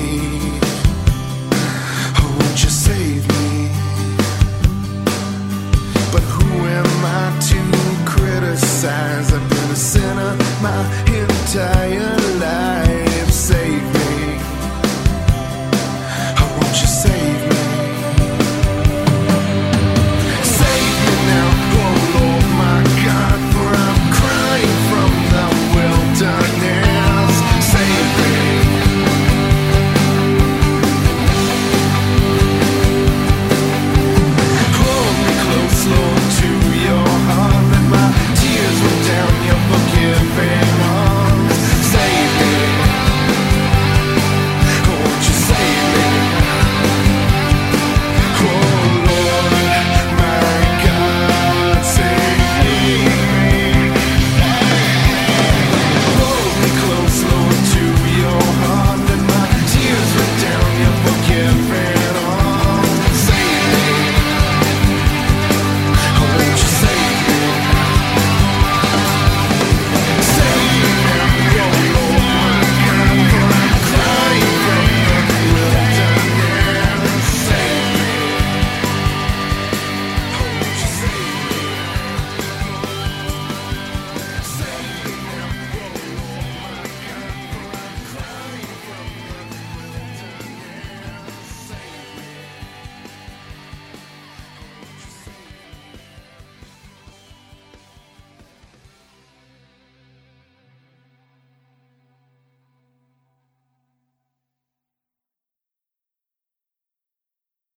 am I to criticize? I've been a sinner my entire life.